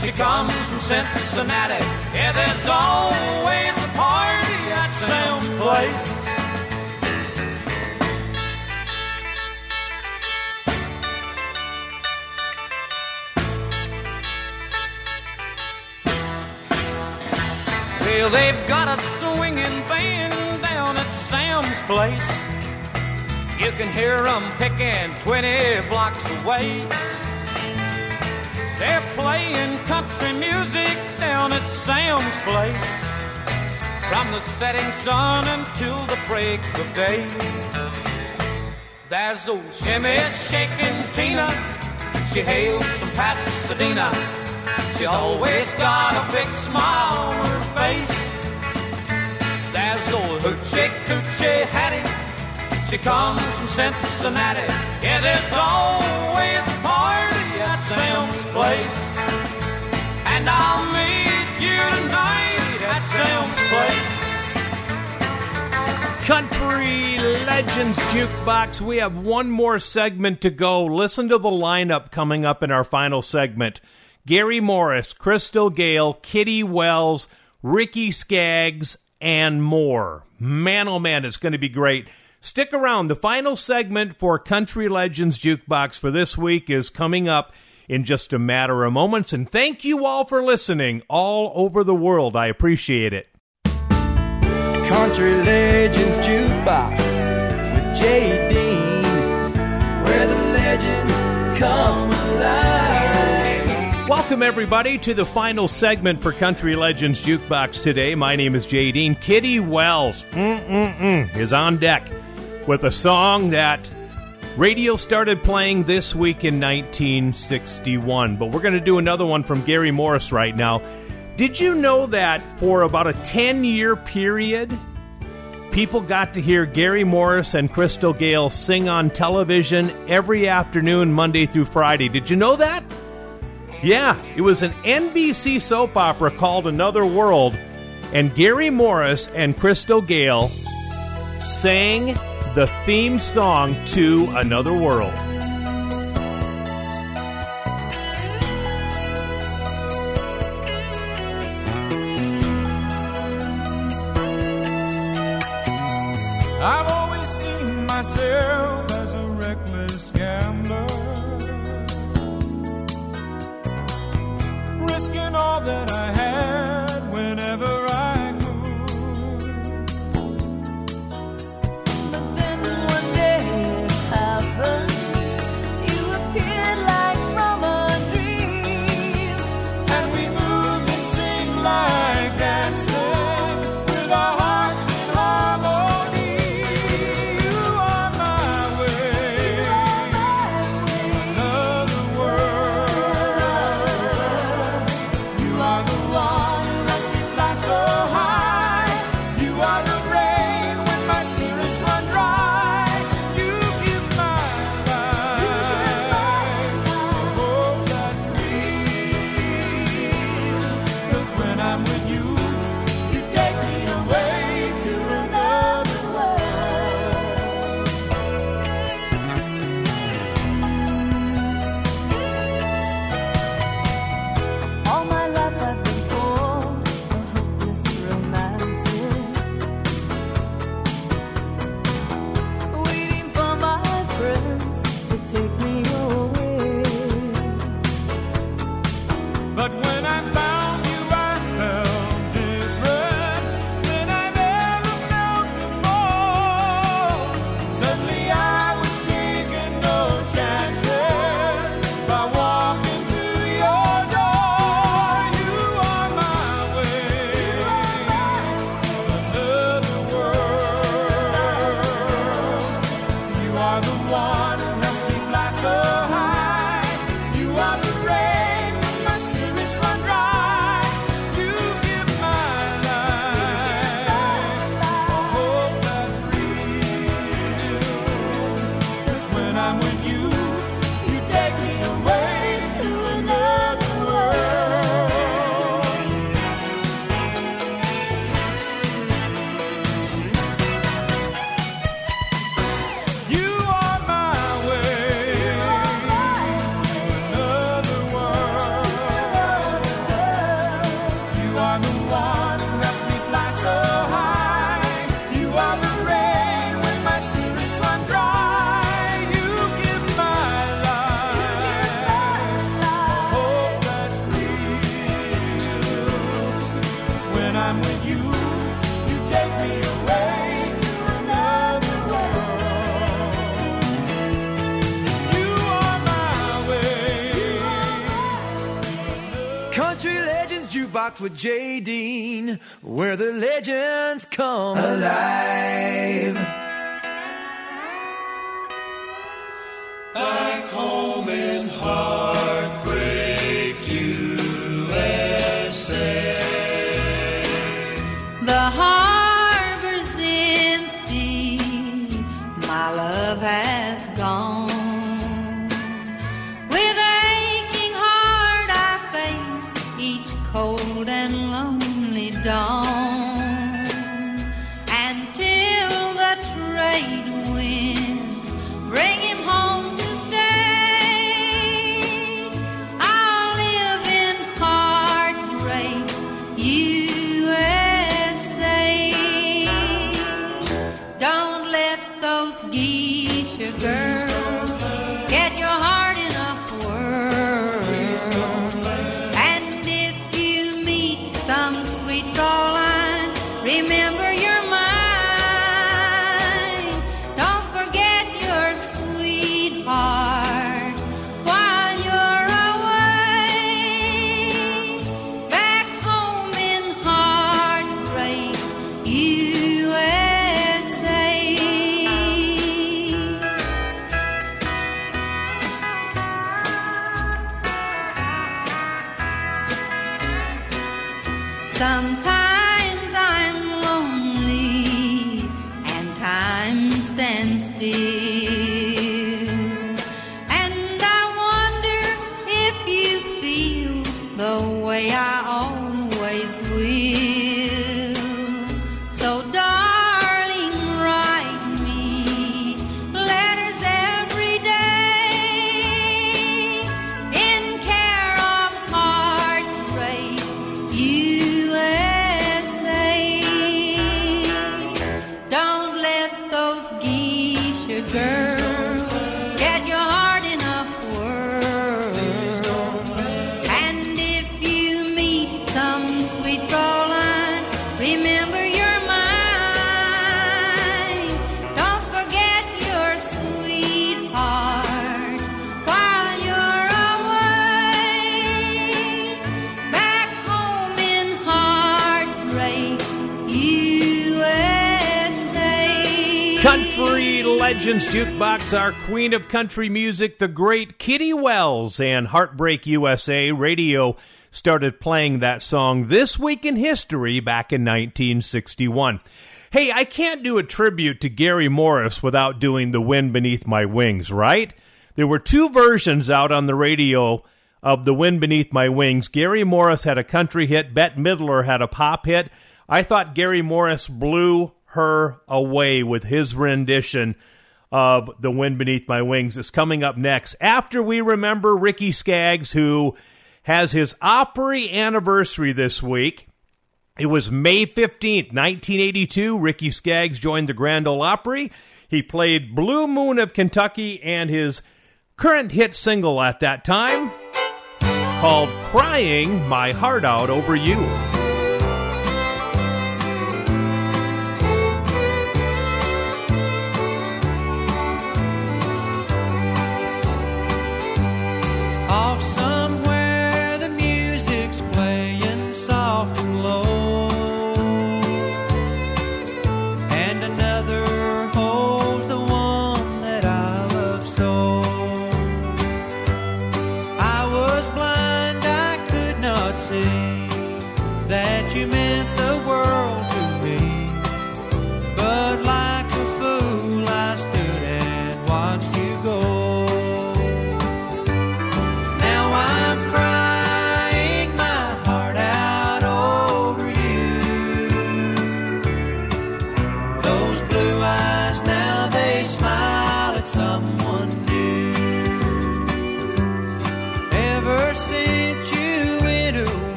[SPEAKER 11] She comes from Cincinnati. Yeah, there's always a party at Sam's place. Well, they've got a swinging band down at Sam's place. You can hear them picking 20 blocks away. They're playing country music down at Sam's place. From the setting sun until the break of day. There's old Shimmy shaking Tina. She hails from Pasadena. She's always got a big smile on her face. There's old Hoochie Coochie Hattie. She comes from Cincinnati. Yeah, there's always a party Sam's place. And I'll meet you tonight at Sam's place.
[SPEAKER 2] Country Legends Jukebox. We have one more segment to go. Listen to the lineup coming up in our final segment. Gary Morris, Crystal Gayle, Kitty Wells, Ricky Skaggs, and more. Man, oh man, it's going to be great. Stick around. The final segment for Country Legends Jukebox for this week is coming up in just a matter of moments. And thank you all for listening all over the world. I appreciate it.
[SPEAKER 1] Country Legends Jukebox with Jay Dean, where the legends come alive.
[SPEAKER 2] Welcome, everybody, to the final segment for Country Legends Jukebox today. My name is Jay Dean. Kitty Wells mm-mm-mm, is on deck with a song that radio started playing this week in 1961. But we're going to do another one from Gary Morris right now. Did you know that for about a 10 year period, people got to hear Gary Morris and Crystal Gayle sing on television every afternoon, Monday through Friday? Did you know that? Yeah, it was an NBC soap opera called Another World, and Gary Morris and Crystal Gayle sang the theme song to Another World.
[SPEAKER 3] I've with
[SPEAKER 6] Jay Dean, where the legends come alive.
[SPEAKER 2] Queen of country music, the great Kitty Wells, and Heartbreak USA Radio started playing that song this week in history back in 1961. Hey, I can't do a tribute to Gary Morris without doing The Wind Beneath My Wings, right? There were two versions out on the radio of The Wind Beneath My Wings. Gary Morris had a country hit, Bette Midler had a pop hit. I thought Gary Morris blew her away with his rendition of The Wind Beneath My Wings. Is coming up next after we remember Ricky Skaggs, who has his Opry anniversary this week. It was May 15th, 1982. Ricky Skaggs joined the Grand Ole Opry. He played Blue Moon of Kentucky and his current hit single at that time called Crying My Heart Out Over You.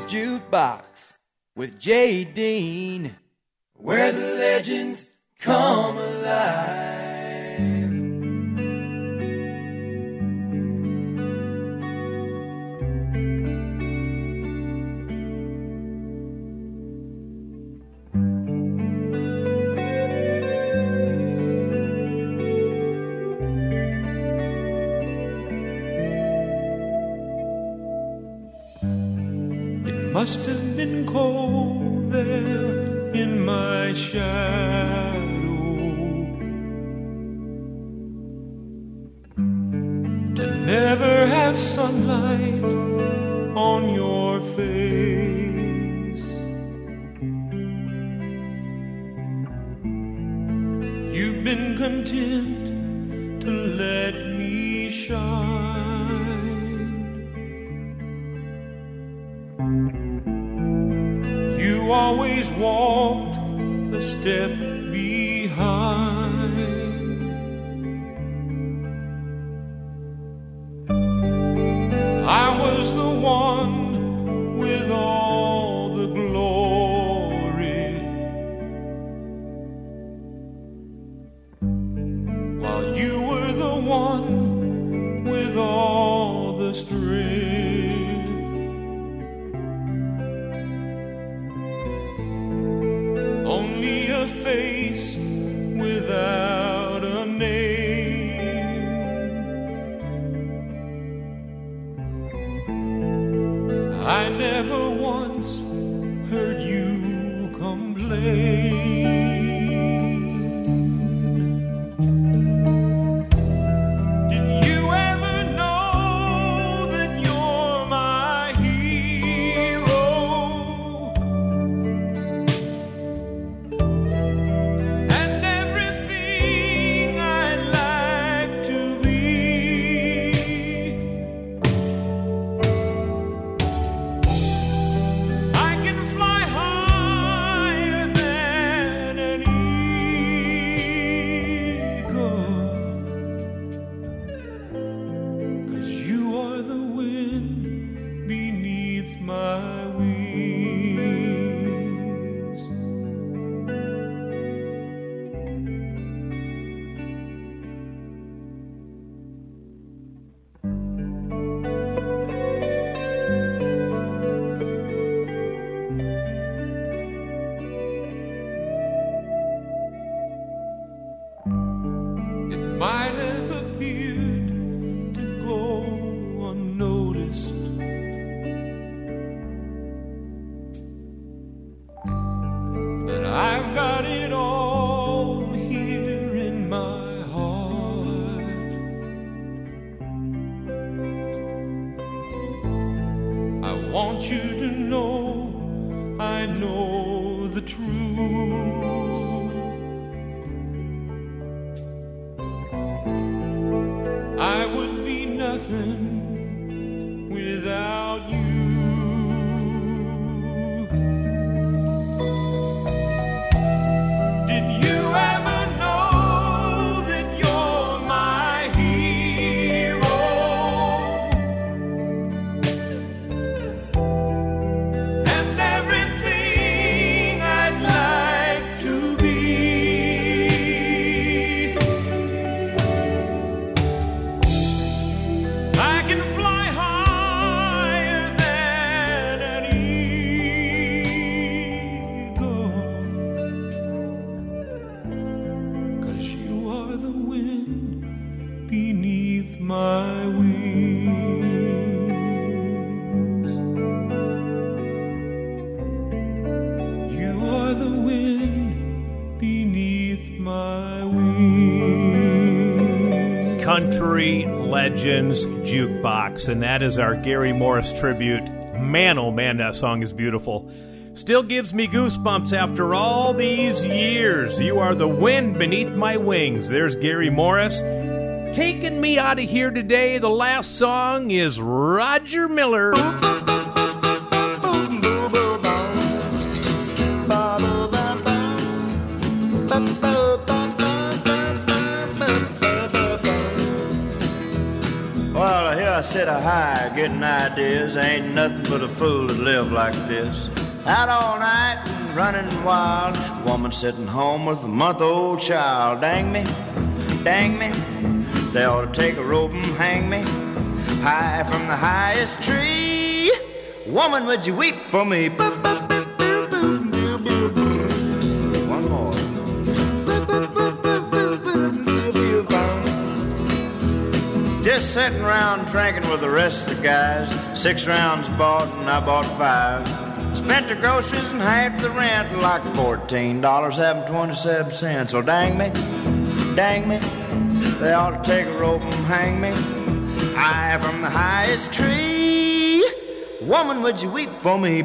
[SPEAKER 1] Jukebox with
[SPEAKER 3] J.D. must have been cold there in my shadow. heaven.
[SPEAKER 2] Country Legends Jukebox, and that is our Gary Morris tribute. Man, oh man, that song is beautiful. Still gives me goosebumps after all these years. You are the wind beneath my wings. There's Gary Morris. Taking me out of here today, the last song is Roger Miller.
[SPEAKER 19] Sit a high, getting ideas. Ain't nothing but a fool to live like this. Out all night and running wild. Woman sitting home with a month old child. Dang me, dang me. They ought to take a rope and hang me high from the highest tree. Woman, would you weep for me? Just sitting around drinking with the rest of the guys. Six rounds bought and I bought five. Spent the groceries and half the rent, like fourteen dollars having twenty-seven cents. Oh dang me, dang me, they ought to take a rope and hang me high from the highest tree. Woman, would you weep for me?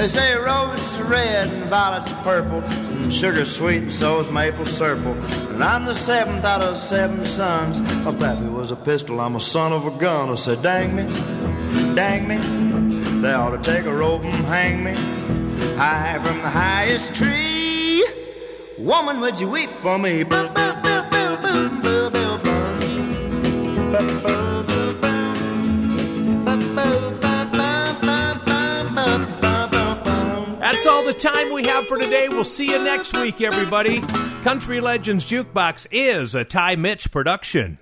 [SPEAKER 19] They say roses are red and violets are purple, and sugar's sweet and so's maple syrup. And I'm the seventh out of seven sons. My pappy was a pistol, I'm a son of a gun. I said, dang me, dang me, they ought to take a rope and hang me high from the highest tree. Woman, would you weep for me?
[SPEAKER 2] That's all the time we have for today. We'll see you next week, everybody. Country Legends Jukebox is a Ty Mitch production.